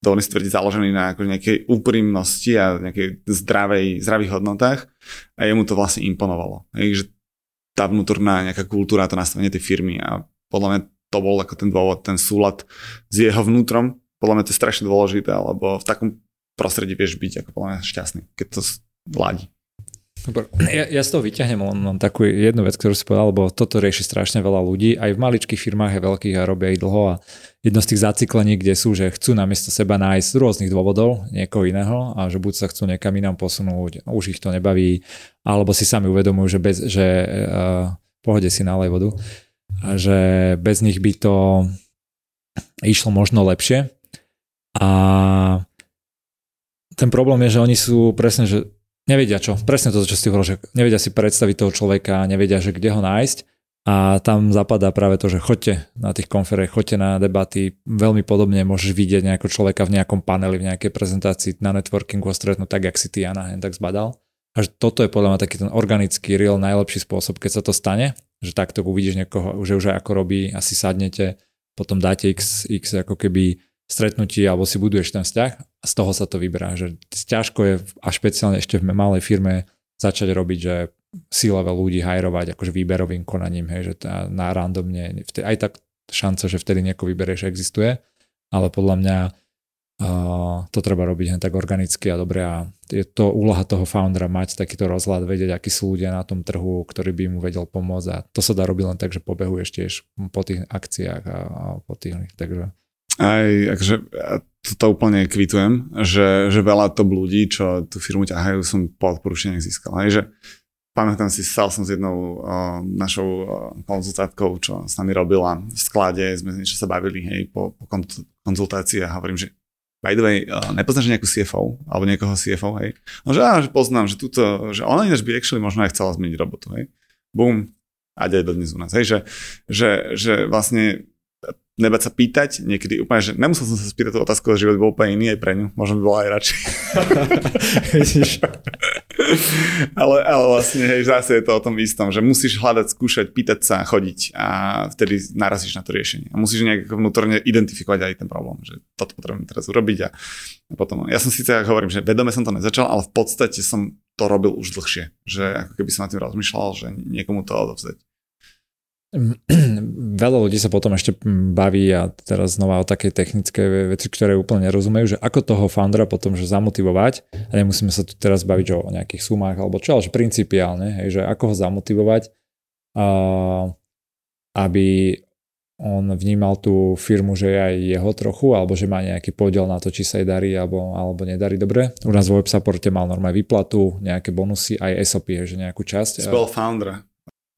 dovolím si tvrdiť, založený na ako nejakej úprimnosti a nejakej zdravej, zdravých hodnotách a jemu to vlastne imponovalo. Hej, že tá vnútorná nejaká kultúra, to nastavenie tej firmy a podľa mňa to bol ako ten dôvod, ten súlad s jeho vnútrom. Podľa mňa to je strašne dôležité, lebo v takom prostredí vieš byť ako podľa mňa šťastný, keď to ladí. Ja, ja z toho vyťahnem len takú jednu vec, ktorú si povedal, lebo toto rieši strašne veľa ľudí. Aj v maličkých firmách, aj veľkých a robia ich dlho. A jedno z tých zaciklení, kde sú, že chcú namiesto seba nájsť z rôznych dôvodov niekoho iného a že buď sa chcú niekam inám posunúť, už ich to nebaví, alebo si sami uvedomujú, že, bez, že uh, pohode si nalej vodu, a že bez nich by to išlo možno lepšie. A ten problém je, že oni sú presne, že nevedia čo. Presne to, čo si hovoril, že nevedia si predstaviť toho človeka, nevedia, že kde ho nájsť. A tam zapadá práve to, že choďte na tých konferách, choďte na debaty. Veľmi podobne môžeš vidieť nejakého človeka v nejakom paneli, v nejakej prezentácii na networkingu a stretnúť tak, jak si ty Jana tak zbadal. A že toto je podľa mňa taký ten organický, real, najlepší spôsob, keď sa to stane, že takto uvidíš niekoho, že už aj ako robí, asi sadnete, potom dáte x, x ako keby stretnutí alebo si buduješ ten vzťah a z toho sa to vyberá. Že ťažko je a špeciálne ešte v malej firme začať robiť, že level ľudí hajrovať akože výberovým konaním, hej, že tá, na randomne, aj tak šanca, že vtedy nieko vyberieš, existuje, ale podľa mňa uh, to treba robiť len tak organicky a dobre a je to úloha toho foundera mať takýto rozhľad, vedieť, akí sú ľudia na tom trhu, ktorý by mu vedel pomôcť a to sa dá robiť len tak, že pobehuješ tiež po tých akciách a, a po tých, takže aj, akože, ja to úplne kvitujem, že, že veľa to ľudí, čo tú firmu ťahajú, som po odporúčaniach získal. Aj, že pamätám si, stal som s jednou uh, našou uh, konzultátkou, čo s nami robila v sklade, sme niečo sa bavili, hej, po, po konzultácii a hovorím, že by the way, uh, nepoznáš nejakú CFO, alebo niekoho CFO, hej? No, že, á, že poznám, že túto, že ona ináč by actually možno aj chcela zmeniť robotu, hej? Boom, a aj dodnes u nás, hej? Že, že, že vlastne nebať sa pýtať, niekedy úplne, že nemusel som sa spýtať tú otázku, život bol úplne iný aj pre ňu, možno by bola aj radšej. ale, ale vlastne, hej, zase je to o tom istom, že musíš hľadať, skúšať, pýtať sa, chodiť a vtedy narazíš na to riešenie. A musíš nejak vnútorne identifikovať aj ten problém, že toto potrebujem teraz urobiť a potom, ja som síce, ako hovorím, že vedome som to nezačal, ale v podstate som to robil už dlhšie, že ako keby som na tým rozmýšľal, že niekomu to odovzdať. Veľa ľudí sa potom ešte baví a teraz znova o také technické veci, ktoré úplne nerozumejú, že ako toho foundera potom že zamotivovať a nemusíme sa tu teraz baviť o nejakých sumách alebo čo, ale že principiálne, hej, že ako ho zamotivovať, aby on vnímal tú firmu, že je aj jeho trochu, alebo že má nejaký podiel na to, či sa jej darí alebo, alebo nedarí dobre. U nás v websupporte mal normálne výplatu, nejaké bonusy, aj SOP, že nejakú časť. Spell founder.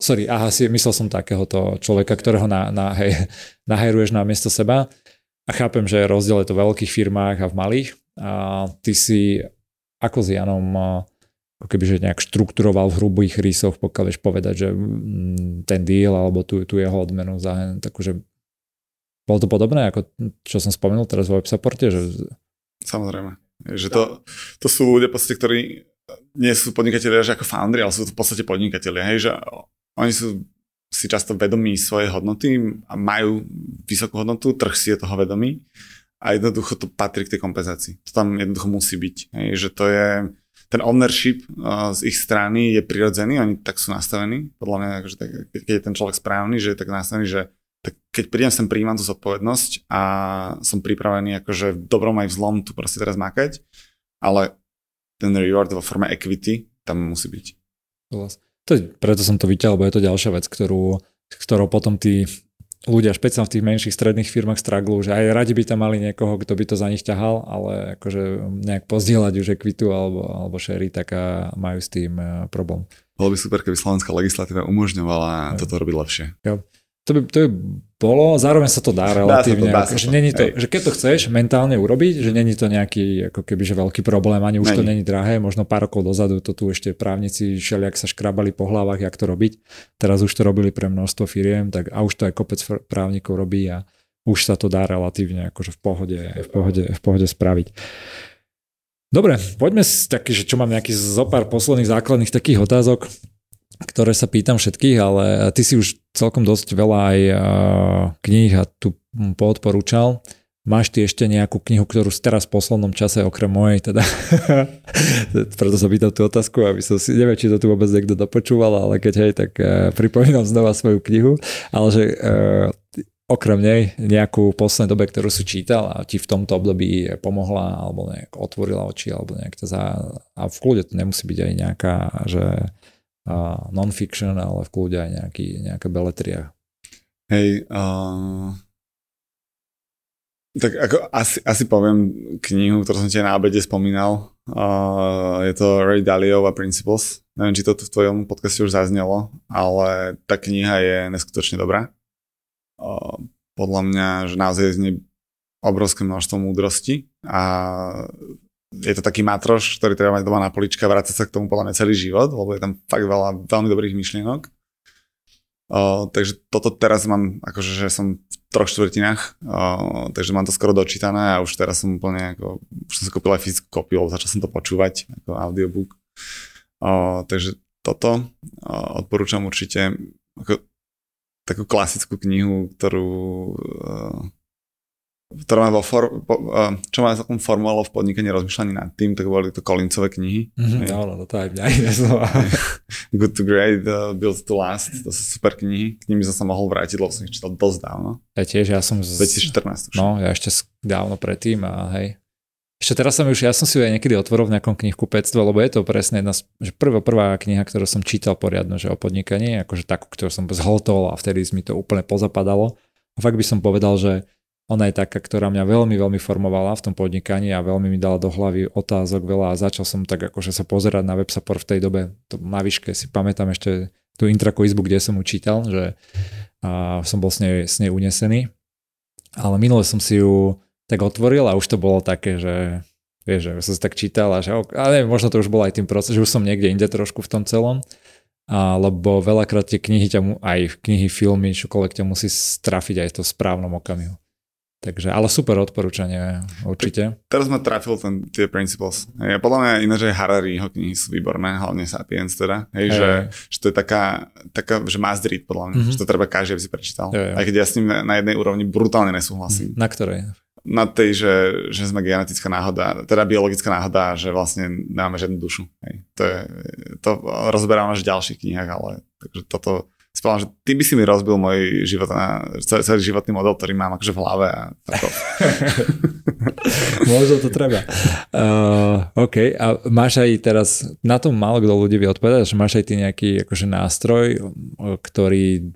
Sorry, aha, si, myslel som takéhoto človeka, ktorého na, na, hej, nahajruješ na miesto seba. A chápem, že rozdiel je to v veľkých firmách a v malých. A ty si ako s Janom ako keby, že nejak štrukturoval v hrubých rysoch, pokiaľ vieš povedať, že mm, ten deal alebo tú, tú jeho odmenu za takže bolo to podobné, ako čo som spomenul teraz vo websupporte? Že... Samozrejme. Že to, to sú ľudia, ktorí nie sú podnikatelia že ako foundry, ale sú to v podstate podnikatelia. Hej, že oni sú si často vedomí svojej hodnoty a majú vysokú hodnotu, trh si je toho vedomý a jednoducho to patrí k tej kompenzácii. To tam jednoducho musí byť. Hej, že to je, ten ownership uh, z ich strany je prirodzený, oni tak sú nastavení. Podľa mňa, že tak, keď je ten človek správny, že je tak nastavený, že tak keď prídem sem, príjmam tú zodpovednosť a som pripravený akože v dobrom aj v zlom tu proste teraz makať, ale ten reward vo forme equity tam musí byť. Vlastne. To, preto som to vyťahol, lebo je to ďalšia vec, ktorú, ktorou potom tí ľudia, špeciálne v tých menších stredných firmách straglu, že aj radi by tam mali niekoho, kto by to za nich ťahal, ale akože nejak pozdieľať už ekvitu alebo, alebo sherry, tak majú s tým e, problém. Bolo by super, keby slovenská legislatíva umožňovala toto robiť lepšie. Jo. To by, to by bolo, zároveň sa to dá relatívne. Dá sa to, dá sa že, není to, že keď to chceš mentálne urobiť, že není to nejaký ako keby, že veľký problém, ani už není. to není drahé, možno pár rokov dozadu to tu ešte právnici ak sa škrabali po hlavách, jak to robiť. Teraz už to robili pre množstvo firiem, tak a už to aj kopec právnikov robí a už sa to dá relatívne akože v pohode, v pohode, v pohode spraviť. Dobre, poďme si taký, že čo mám nejaký zo pár posledných základných takých otázok ktoré sa pýtam všetkých, ale ty si už celkom dosť veľa aj uh, kníh a tu poodporúčal. Máš ty ešte nejakú knihu, ktorú si teraz v poslednom čase, okrem mojej, teda, preto sa pýtam tú otázku, aby som si, neviem, či to tu vôbec niekto dopočúval, ale keď hej, tak uh, pripomínam znova svoju knihu, ale že uh, okrem nej nejakú poslednej dobe, ktorú si čítal a ti v tomto období pomohla, alebo nejak otvorila oči, alebo nejak to za... A v kľude to nemusí byť aj nejaká, že uh, non-fiction, ale v kľude aj nejaký, nejaká beletria. Hej, uh, tak ako asi, asi poviem knihu, ktorú som ti na obede spomínal. Uh, je to Ray Dalio a Principles. Neviem, či to v tvojom podcaste už zaznelo, ale tá kniha je neskutočne dobrá. Uh, podľa mňa, že naozaj je z nej obrovské množstvo múdrosti a je to taký matroš, ktorý treba mať doma na polička, vrácať sa k tomu podľa mňa celý život, lebo je tam fakt veľa veľmi dobrých myšlienok. Uh, takže toto teraz mám, akože, že som v troch štvrtinách, uh, takže mám to skoro dočítané a už teraz som úplne, ako, už som si kúpil aj fyzickú kopiu, začal som to počúvať ako audiobook. Uh, takže toto uh, odporúčam určite ako, takú klasickú knihu, ktorú uh, ktorá má vo for, po, čo má takom formulo v podnikaní rozmýšľaní nad tým, tak boli to Collinsové knihy. Mm-hmm, no, no, to aj mňa iné slova. Good to Great, uh, Build to Last, to sú super knihy. K nimi som sa mohol vrátiť, lebo som ich čítal dosť dávno. Ja tiež, ja som... Z... 2014. Už. No, ja ešte dávno predtým a hej. Ešte teraz som už, ja som si ju aj niekedy otvoril v nejakom knihkupectve, lebo je to presne jedna z, že prvá, prvá kniha, ktorú som čítal poriadno, že o podnikaní, akože takú, ktorú som zhltol a vtedy mi to úplne pozapadalo. A fakt by som povedal, že ona je taká, ktorá mňa veľmi, veľmi formovala v tom podnikaní a veľmi mi dala do hlavy otázok veľa a začal som tak akože sa pozerať na WebSupport v tej dobe, to na výške si pamätám ešte tú intraku izbu, kde som učítal, že a som bol s nej, s nej unesený. Ale minule som si ju tak otvoril a už to bolo také, že vieš, že som si tak čítal a že ale možno to už bolo aj tým proces, že už som niekde inde trošku v tom celom lebo veľakrát tie knihy ťa, aj knihy, filmy, čokoľvek ťa musí strafiť aj to v správnom okamihu. Takže, ale super odporúčanie, určite. Teraz ma trafil ten, tie principles. Ja podľa mňa iné, že Harari jeho knihy sú výborné, hlavne Sapiens teda. Hej, hey. že, že, to je taká, taká že must read podľa mňa, mm-hmm. že to treba každý, aby si prečítal. hey, hey. Aj keď ja s ním na, na jednej úrovni brutálne nesúhlasím. Na ktorej? Na tej, že, že sme genetická náhoda, teda biologická náhoda, že vlastne nemáme žiadnu dušu. Hej. To, je, to rozberám až v ďalších knihách, ale takže toto spomínam, že ty by si mi rozbil môj život na, celý, celý životný model, ktorý mám akože v hlave. A Možno to treba. Uh, OK, a máš aj teraz, na tom málo kto ľudí vie odpovedať, že máš aj ty nejaký akože nástroj, ktorý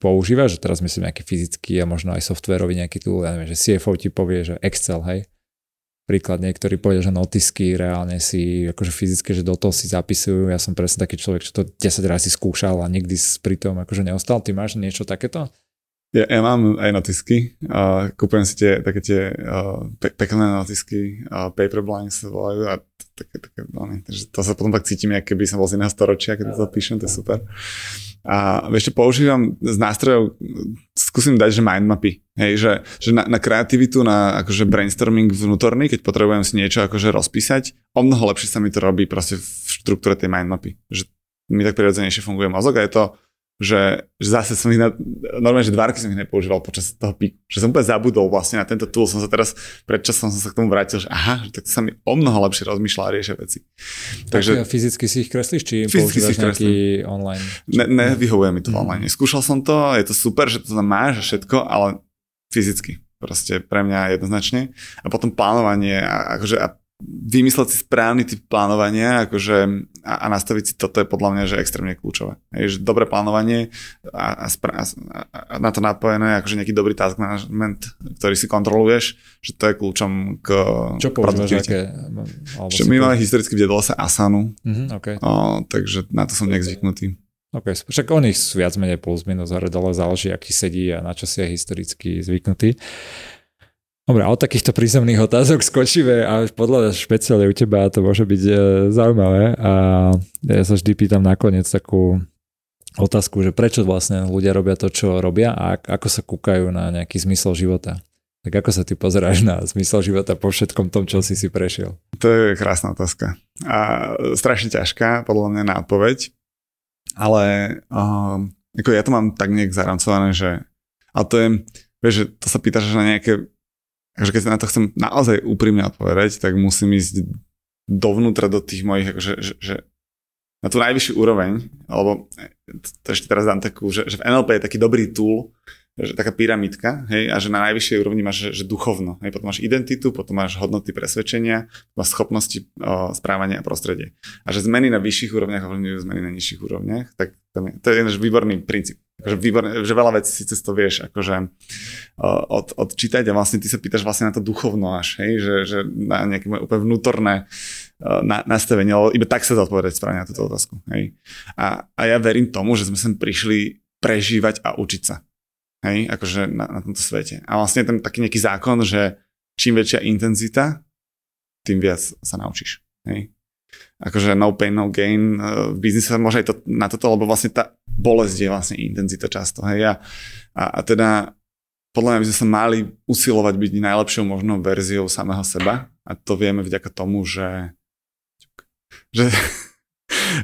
používa, že teraz myslím nejaký fyzický a možno aj softwarový nejaký tool, ja neviem, že CFO ti povie, že Excel, hej, príklad niektorí povedia, že notisky reálne si akože fyzické, že do toho si zapisujú. Ja som presne taký človek, čo to 10 razy skúšal a nikdy pri tom akože neostal. Ty máš niečo takéto? Ja, ja mám aj notisky. Uh, kúpujem si tie také tie uh, pe- pekné notisky, uh, paper blanks volajú a také, také, no, takže to sa potom tak cítim, ako keby som bol z iného storočia, keď to píšem, to je super. A ešte používam z nástrojov, skúsim dať, že mindmapy. Hej, že, že na, na kreativitu, na akože brainstorming vnútorný, keď potrebujem si niečo akože rozpísať, o mnoho lepšie sa mi to robí proste v štruktúre tej mindmapy. Že mi tak prirodzenejšie funguje mozog a je to že, že zase som ich na, normálne, že dva roky som ich nepoužíval počas toho píku. Že som úplne zabudol vlastne na tento tool. Som sa teraz, predčasom som sa k tomu vrátil, že aha, že tak sa mi o mnoho lepšie rozmýšľa a riešia veci. Takže, fyzicky si ich kreslíš, či používaš nejaký online? Ne, nevyhovuje mi to mm. online. Skúšal som to, je to super, že to tam máš a všetko, ale fyzicky. Proste pre mňa jednoznačne. A potom plánovanie, a, akože a vymysleť si správny typ plánovania akože, a, a nastaviť si toto je podľa mňa že extrémne kľúčové. Hej, že dobré plánovanie a, a, spra- a na to napojené akože nejaký dobrý task management, ktorý si kontroluješ, že to je kľúčom k Čo používaš, aké? Čo my máme historicky vdiedalo sa Asanu, mm-hmm, okay. o, takže na to som nejak zvyknutý. Ok, však oni sú viac menej plus minus hore dole, záleží, aký sedí a na čo si je historicky zvyknutý. Dobre, od takýchto prízemných otázok skočíme a podľa špeciálne u teba to môže byť e, zaujímavé a ja sa vždy pýtam nakoniec takú otázku, že prečo vlastne ľudia robia to, čo robia a ako sa kúkajú na nejaký zmysel života. Tak ako sa ty pozeráš na zmysel života po všetkom tom, čo si si prešiel? To je krásna otázka. A strašne ťažká, podľa mňa na odpoveď. ale uh, ako ja to mám tak nejak zaramcované, že a to je, vieš, to sa pýtaš na nejaké, že keď sa na to chcem naozaj úprimne odpovedať, tak musím ísť dovnútra do tých mojich, akože, že, že na tú najvyššiu úroveň, alebo to ešte teraz dám takú, že, že v NLP je taký dobrý tool, že taká pyramidka, hej, a že na najvyššej úrovni máš že, že duchovno, hej, potom máš identitu, potom máš hodnoty presvedčenia, máš schopnosti o, správania a prostredie. A že zmeny na vyšších úrovniach ovplyvňujú zmeny na nižších úrovniach, tak to je, je jeden výborný princíp. Akože výborné, že veľa vecí si cez to vieš akože od, odčítať a vlastne ty sa pýtaš vlastne na to duchovno až, hej, že, že na nejaké úplne vnútorné na, nastavenie, lebo iba tak sa dá správne na túto otázku. Hej. A, a ja verím tomu, že sme sem prišli prežívať a učiť sa hej, akože na, na tomto svete. A vlastne ten taký nejaký zákon, že čím väčšia intenzita, tým viac sa naučíš. Hej. Akože no pain, no gain. V biznise môže aj to, na toto, lebo vlastne tá bolesť je vlastne intenzita často. Hej. A, a, a teda podľa mňa by sme sa mali usilovať byť najlepšou možnou verziou samého seba a to vieme vďaka tomu, že, že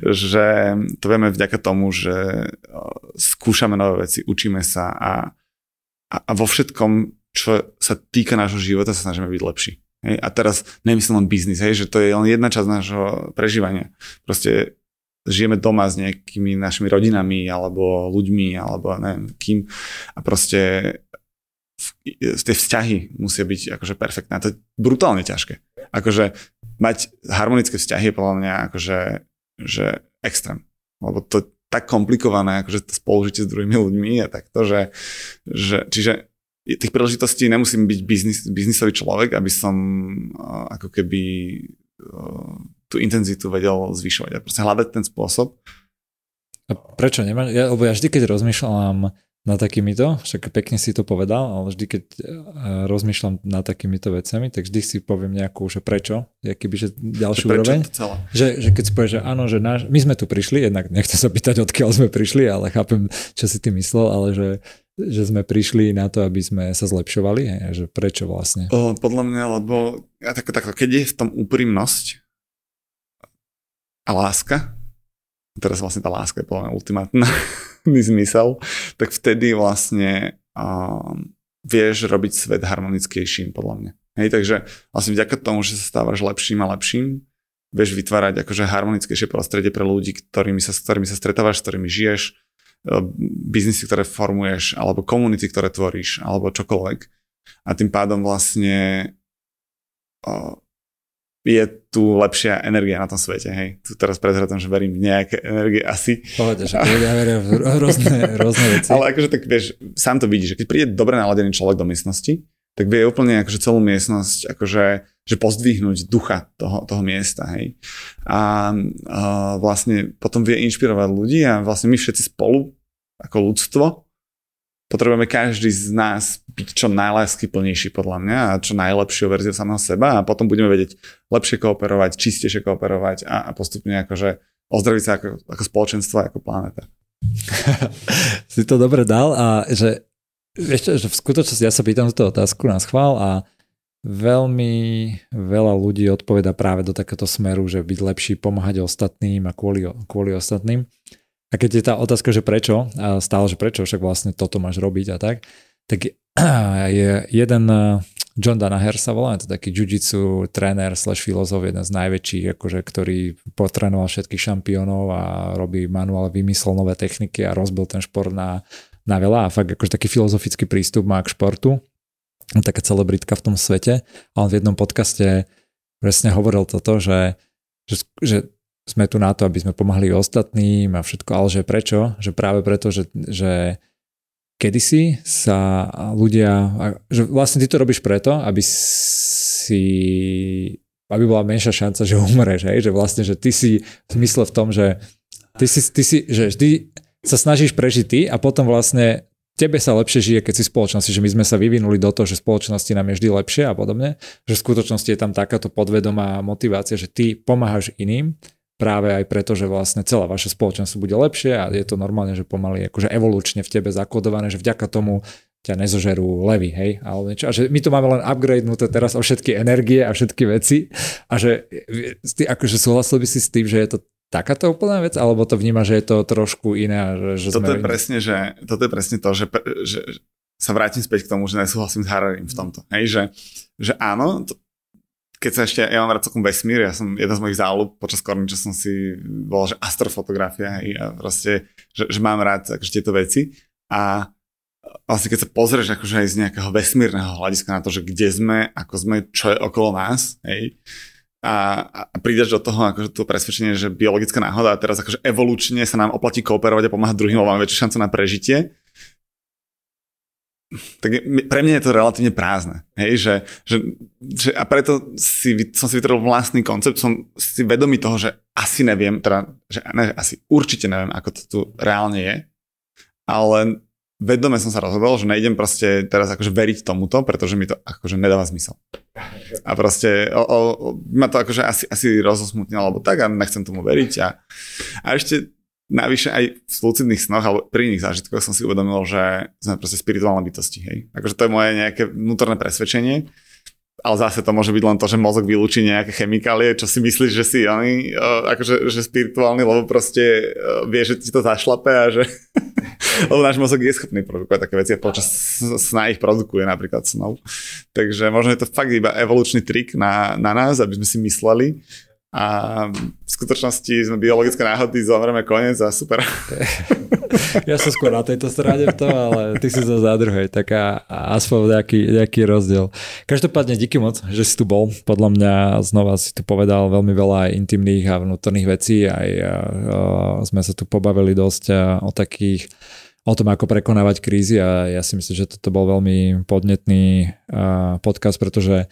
že to vieme vďaka tomu, že skúšame nové veci, učíme sa a, a, a vo všetkom, čo sa týka nášho života, sa snažíme byť lepší. Hej? A teraz nemyslím len biznis, hej? že to je len jedna časť nášho prežívania. Proste žijeme doma s nejakými našimi rodinami alebo ľuďmi alebo neviem kým a proste tie vzťahy musia byť akože perfektné. A to je brutálne ťažké. Akože mať harmonické vzťahy je podľa mňa akože že extrém. Lebo to tak komplikované, akože to spolužitie s druhými ľuďmi a takto, že, že čiže tých príležitostí nemusím byť biznis, biznisový človek, aby som uh, ako keby uh, tú intenzitu vedel zvyšovať a proste hľadať ten spôsob. A prečo nemáš? Ja, lebo ja vždy, keď rozmýšľam na takýmito, však pekne si to povedal, ale vždy, keď e, rozmýšľam nad takýmito vecami, tak vždy si poviem nejakú, že prečo, aký by že ďalšiu prečo úroveň. Že, že keď si povieš, že áno, že náš, my sme tu prišli, jednak nechcem sa pýtať, odkiaľ sme prišli, ale chápem, čo si ty myslel, ale že, že sme prišli na to, aby sme sa zlepšovali, hej, že prečo vlastne? O, podľa mňa, lebo ja tak, tak, keď je v tom úprimnosť a láska, teraz vlastne tá láska je podľa mňa ultimátna, zmysel, tak vtedy vlastne um, vieš robiť svet harmonickejším, podľa mňa. Hej, takže vlastne vďaka tomu, že sa stávaš lepším a lepším, vieš vytvárať akože harmonickejšie prostredie pre ľudí, ktorými sa, s ktorými sa stretávaš, s ktorými žiješ, biznisy, ktoré formuješ, alebo komunity, ktoré tvoríš, alebo čokoľvek. A tým pádom vlastne je tu lepšia energia na tom svete, hej. Tu teraz prezradám, že verím v nejaké energie asi. Povede, že ja verím v rôzne, rôzne veci. Ale akože tak vieš, sám to vidíš, že keď príde dobre naladený človek do miestnosti, tak vie úplne akože celú miestnosť akože že pozdvihnúť ducha toho, toho miesta, hej. A, a vlastne potom vie inšpirovať ľudí a vlastne my všetci spolu ako ľudstvo potrebujeme každý z nás byť čo najláskyplnejší podľa mňa a čo najlepšiu verziu samého seba a potom budeme vedieť lepšie kooperovať, čistejšie kooperovať a, a postupne akože ozdraviť sa ako, ako spoločenstvo, ako planéta. si to dobre dal a že, ešte, že v skutočnosti ja sa pýtam túto otázku na schvál a veľmi veľa ľudí odpoveda práve do takéto smeru, že byť lepší, pomáhať ostatným a kvôli, kvôli ostatným. A keď je tá otázka, že prečo, a stále, že prečo, však vlastne toto máš robiť a tak, tak je jeden eh, John Danaher sa volá, je to taký jiu-jitsu tréner slash filozof, jeden z najväčších, akože, ktorý potrénoval všetkých šampiónov a robí manuál, vymyslel nové techniky a rozbil ten šport na, na veľa a fakt akože taký filozofický prístup má k športu. Taká celebritka v tom svete. A on v jednom podcaste presne hovoril toto, že, že, že sme tu na to, aby sme pomáhali ostatným a všetko, ale že prečo? Že práve preto, že, že kedysi sa ľudia, že vlastne ty to robíš preto, aby si aby bola menšia šanca, že umreš, hej? že vlastne, že ty si v zmysle v tom, že ty si, ty si, že vždy sa snažíš prežiť ty a potom vlastne tebe sa lepšie žije, keď si v spoločnosti, že my sme sa vyvinuli do toho, že spoločnosti nám je vždy lepšie a podobne, že v skutočnosti je tam takáto podvedomá motivácia, že ty pomáhaš iným práve aj preto, že vlastne celá vaša spoločnosť bude lepšie a je to normálne, že pomaly akože evolučne v tebe zakodované, že vďaka tomu ťa nezožerú levy, hej, alebo niečo. A že my tu máme len upgradenúť teraz o všetky energie a všetky veci a že ty akože súhlasil by si s tým, že je to takáto úplná vec, alebo to vníma, že je to trošku iné? Že, že toto, sme... je presne, že, toto je presne to, že, že, sa vrátim späť k tomu, že nesúhlasím s Hararim v tomto. Hej, že, že áno, to, keď sa ešte, ja mám rád celkom vesmír, ja som, jeden z mojich záľub počas korniča som si volal, že astrofotografia hej, a proste, že, že mám rád akože tieto veci. A vlastne keď sa pozrieš akože aj z nejakého vesmírneho hľadiska na to, že kde sme, ako sme, čo je okolo nás, hej, a, a prídeš do toho akože to presvedčenie, že biologická náhoda a teraz akože evolučne sa nám oplatí kooperovať a pomáhať druhým, lebo máme väčšiu šancu na prežitie, tak pre mňa je to relatívne prázdne. Hej, že, že, že a preto si, som si vytvoril vlastný koncept, som si vedomý toho, že asi neviem, teda, že ne, asi určite neviem, ako to tu reálne je, ale vedome som sa rozhodol, že nejdem proste teraz akože veriť tomuto, pretože mi to akože nedáva zmysel. A proste o, o, ma to akože asi, asi rozosmutnilo, alebo tak a nechcem tomu veriť. A, a ešte Navyše aj v lucidných snoch alebo pri iných zážitkoch som si uvedomil, že sme proste spirituálne bytosti. Hej. Akože to je moje nejaké vnútorné presvedčenie. Ale zase to môže byť len to, že mozog vylúči nejaké chemikálie, čo si myslíš, že si oni, akože, že spirituálny, lebo proste vie, že ti to zašlape a že... lebo náš mozog je schopný produkovať také veci a počas sna ich produkuje napríklad snov. Takže možno je to fakt iba evolučný trik na, na nás, aby sme si mysleli, a v skutočnosti sme biologické náhody, zomreme koniec a super. Ja som skôr na tejto strane v tom, ale ty si za druhej, tak a, a aspoň nejaký, nejaký rozdiel. Každopádne díky moc, že si tu bol. Podľa mňa znova si tu povedal veľmi veľa aj intimných a vnútorných vecí. Aj a, a, sme sa tu pobavili dosť o takých o tom, ako prekonávať krízy a ja si myslím, že toto bol veľmi podnetný podcast, pretože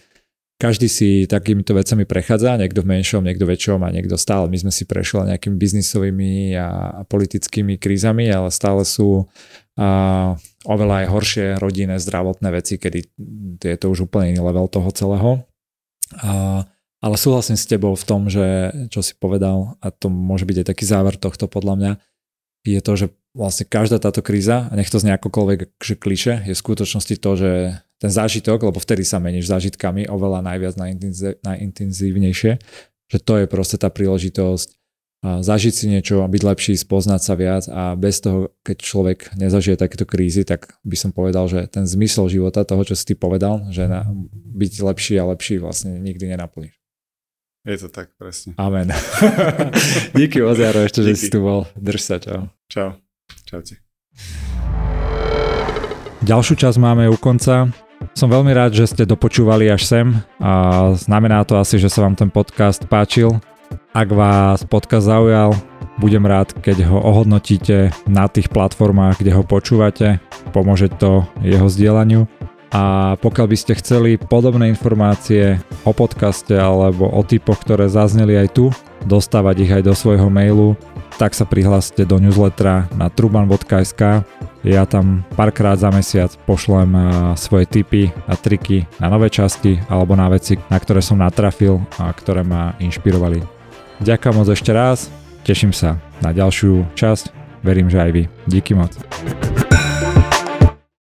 každý si takýmito vecami prechádza, niekto v menšom, niekto väčšom a niekto stále. My sme si prešli nejakými biznisovými a politickými krízami, ale stále sú a, oveľa aj horšie rodinné, zdravotné veci, kedy je to už úplne iný level toho celého. A, ale súhlasím s tebou v tom, že čo si povedal, a to môže byť aj taký záver tohto podľa mňa, je to, že vlastne každá táto kríza, a nech to znie akokoľvek že kliše, je v skutočnosti to, že ten zážitok, lebo vtedy sa meníš zážitkami oveľa najviac najintenzívnejšie, že to je proste tá príležitosť zažiť si niečo, byť lepší, spoznať sa viac a bez toho, keď človek nezažije takéto krízy, tak by som povedal, že ten zmysel života, toho, čo si ty povedal, že na, byť lepší a lepší vlastne nikdy nenaplníš. Je to tak, presne. Amen. Díky moc, Jaro, ešte, Díky. že si tu bol. Drž sa, čau. Čau. Čaute. Ďalšiu časť máme u konca. Som veľmi rád, že ste dopočúvali až sem a znamená to asi, že sa vám ten podcast páčil. Ak vás podcast zaujal, budem rád, keď ho ohodnotíte na tých platformách, kde ho počúvate. Pomôže to jeho zdieľaniu. A pokiaľ by ste chceli podobné informácie o podcaste alebo o typoch, ktoré zazneli aj tu, dostávať ich aj do svojho mailu, tak sa prihláste do newslettera na truban.sk. Ja tam párkrát za mesiac pošlem svoje tipy a triky na nové časti alebo na veci, na ktoré som natrafil a ktoré ma inšpirovali. Ďakujem moc ešte raz, teším sa na ďalšiu časť, verím, že aj vy. Díky moc.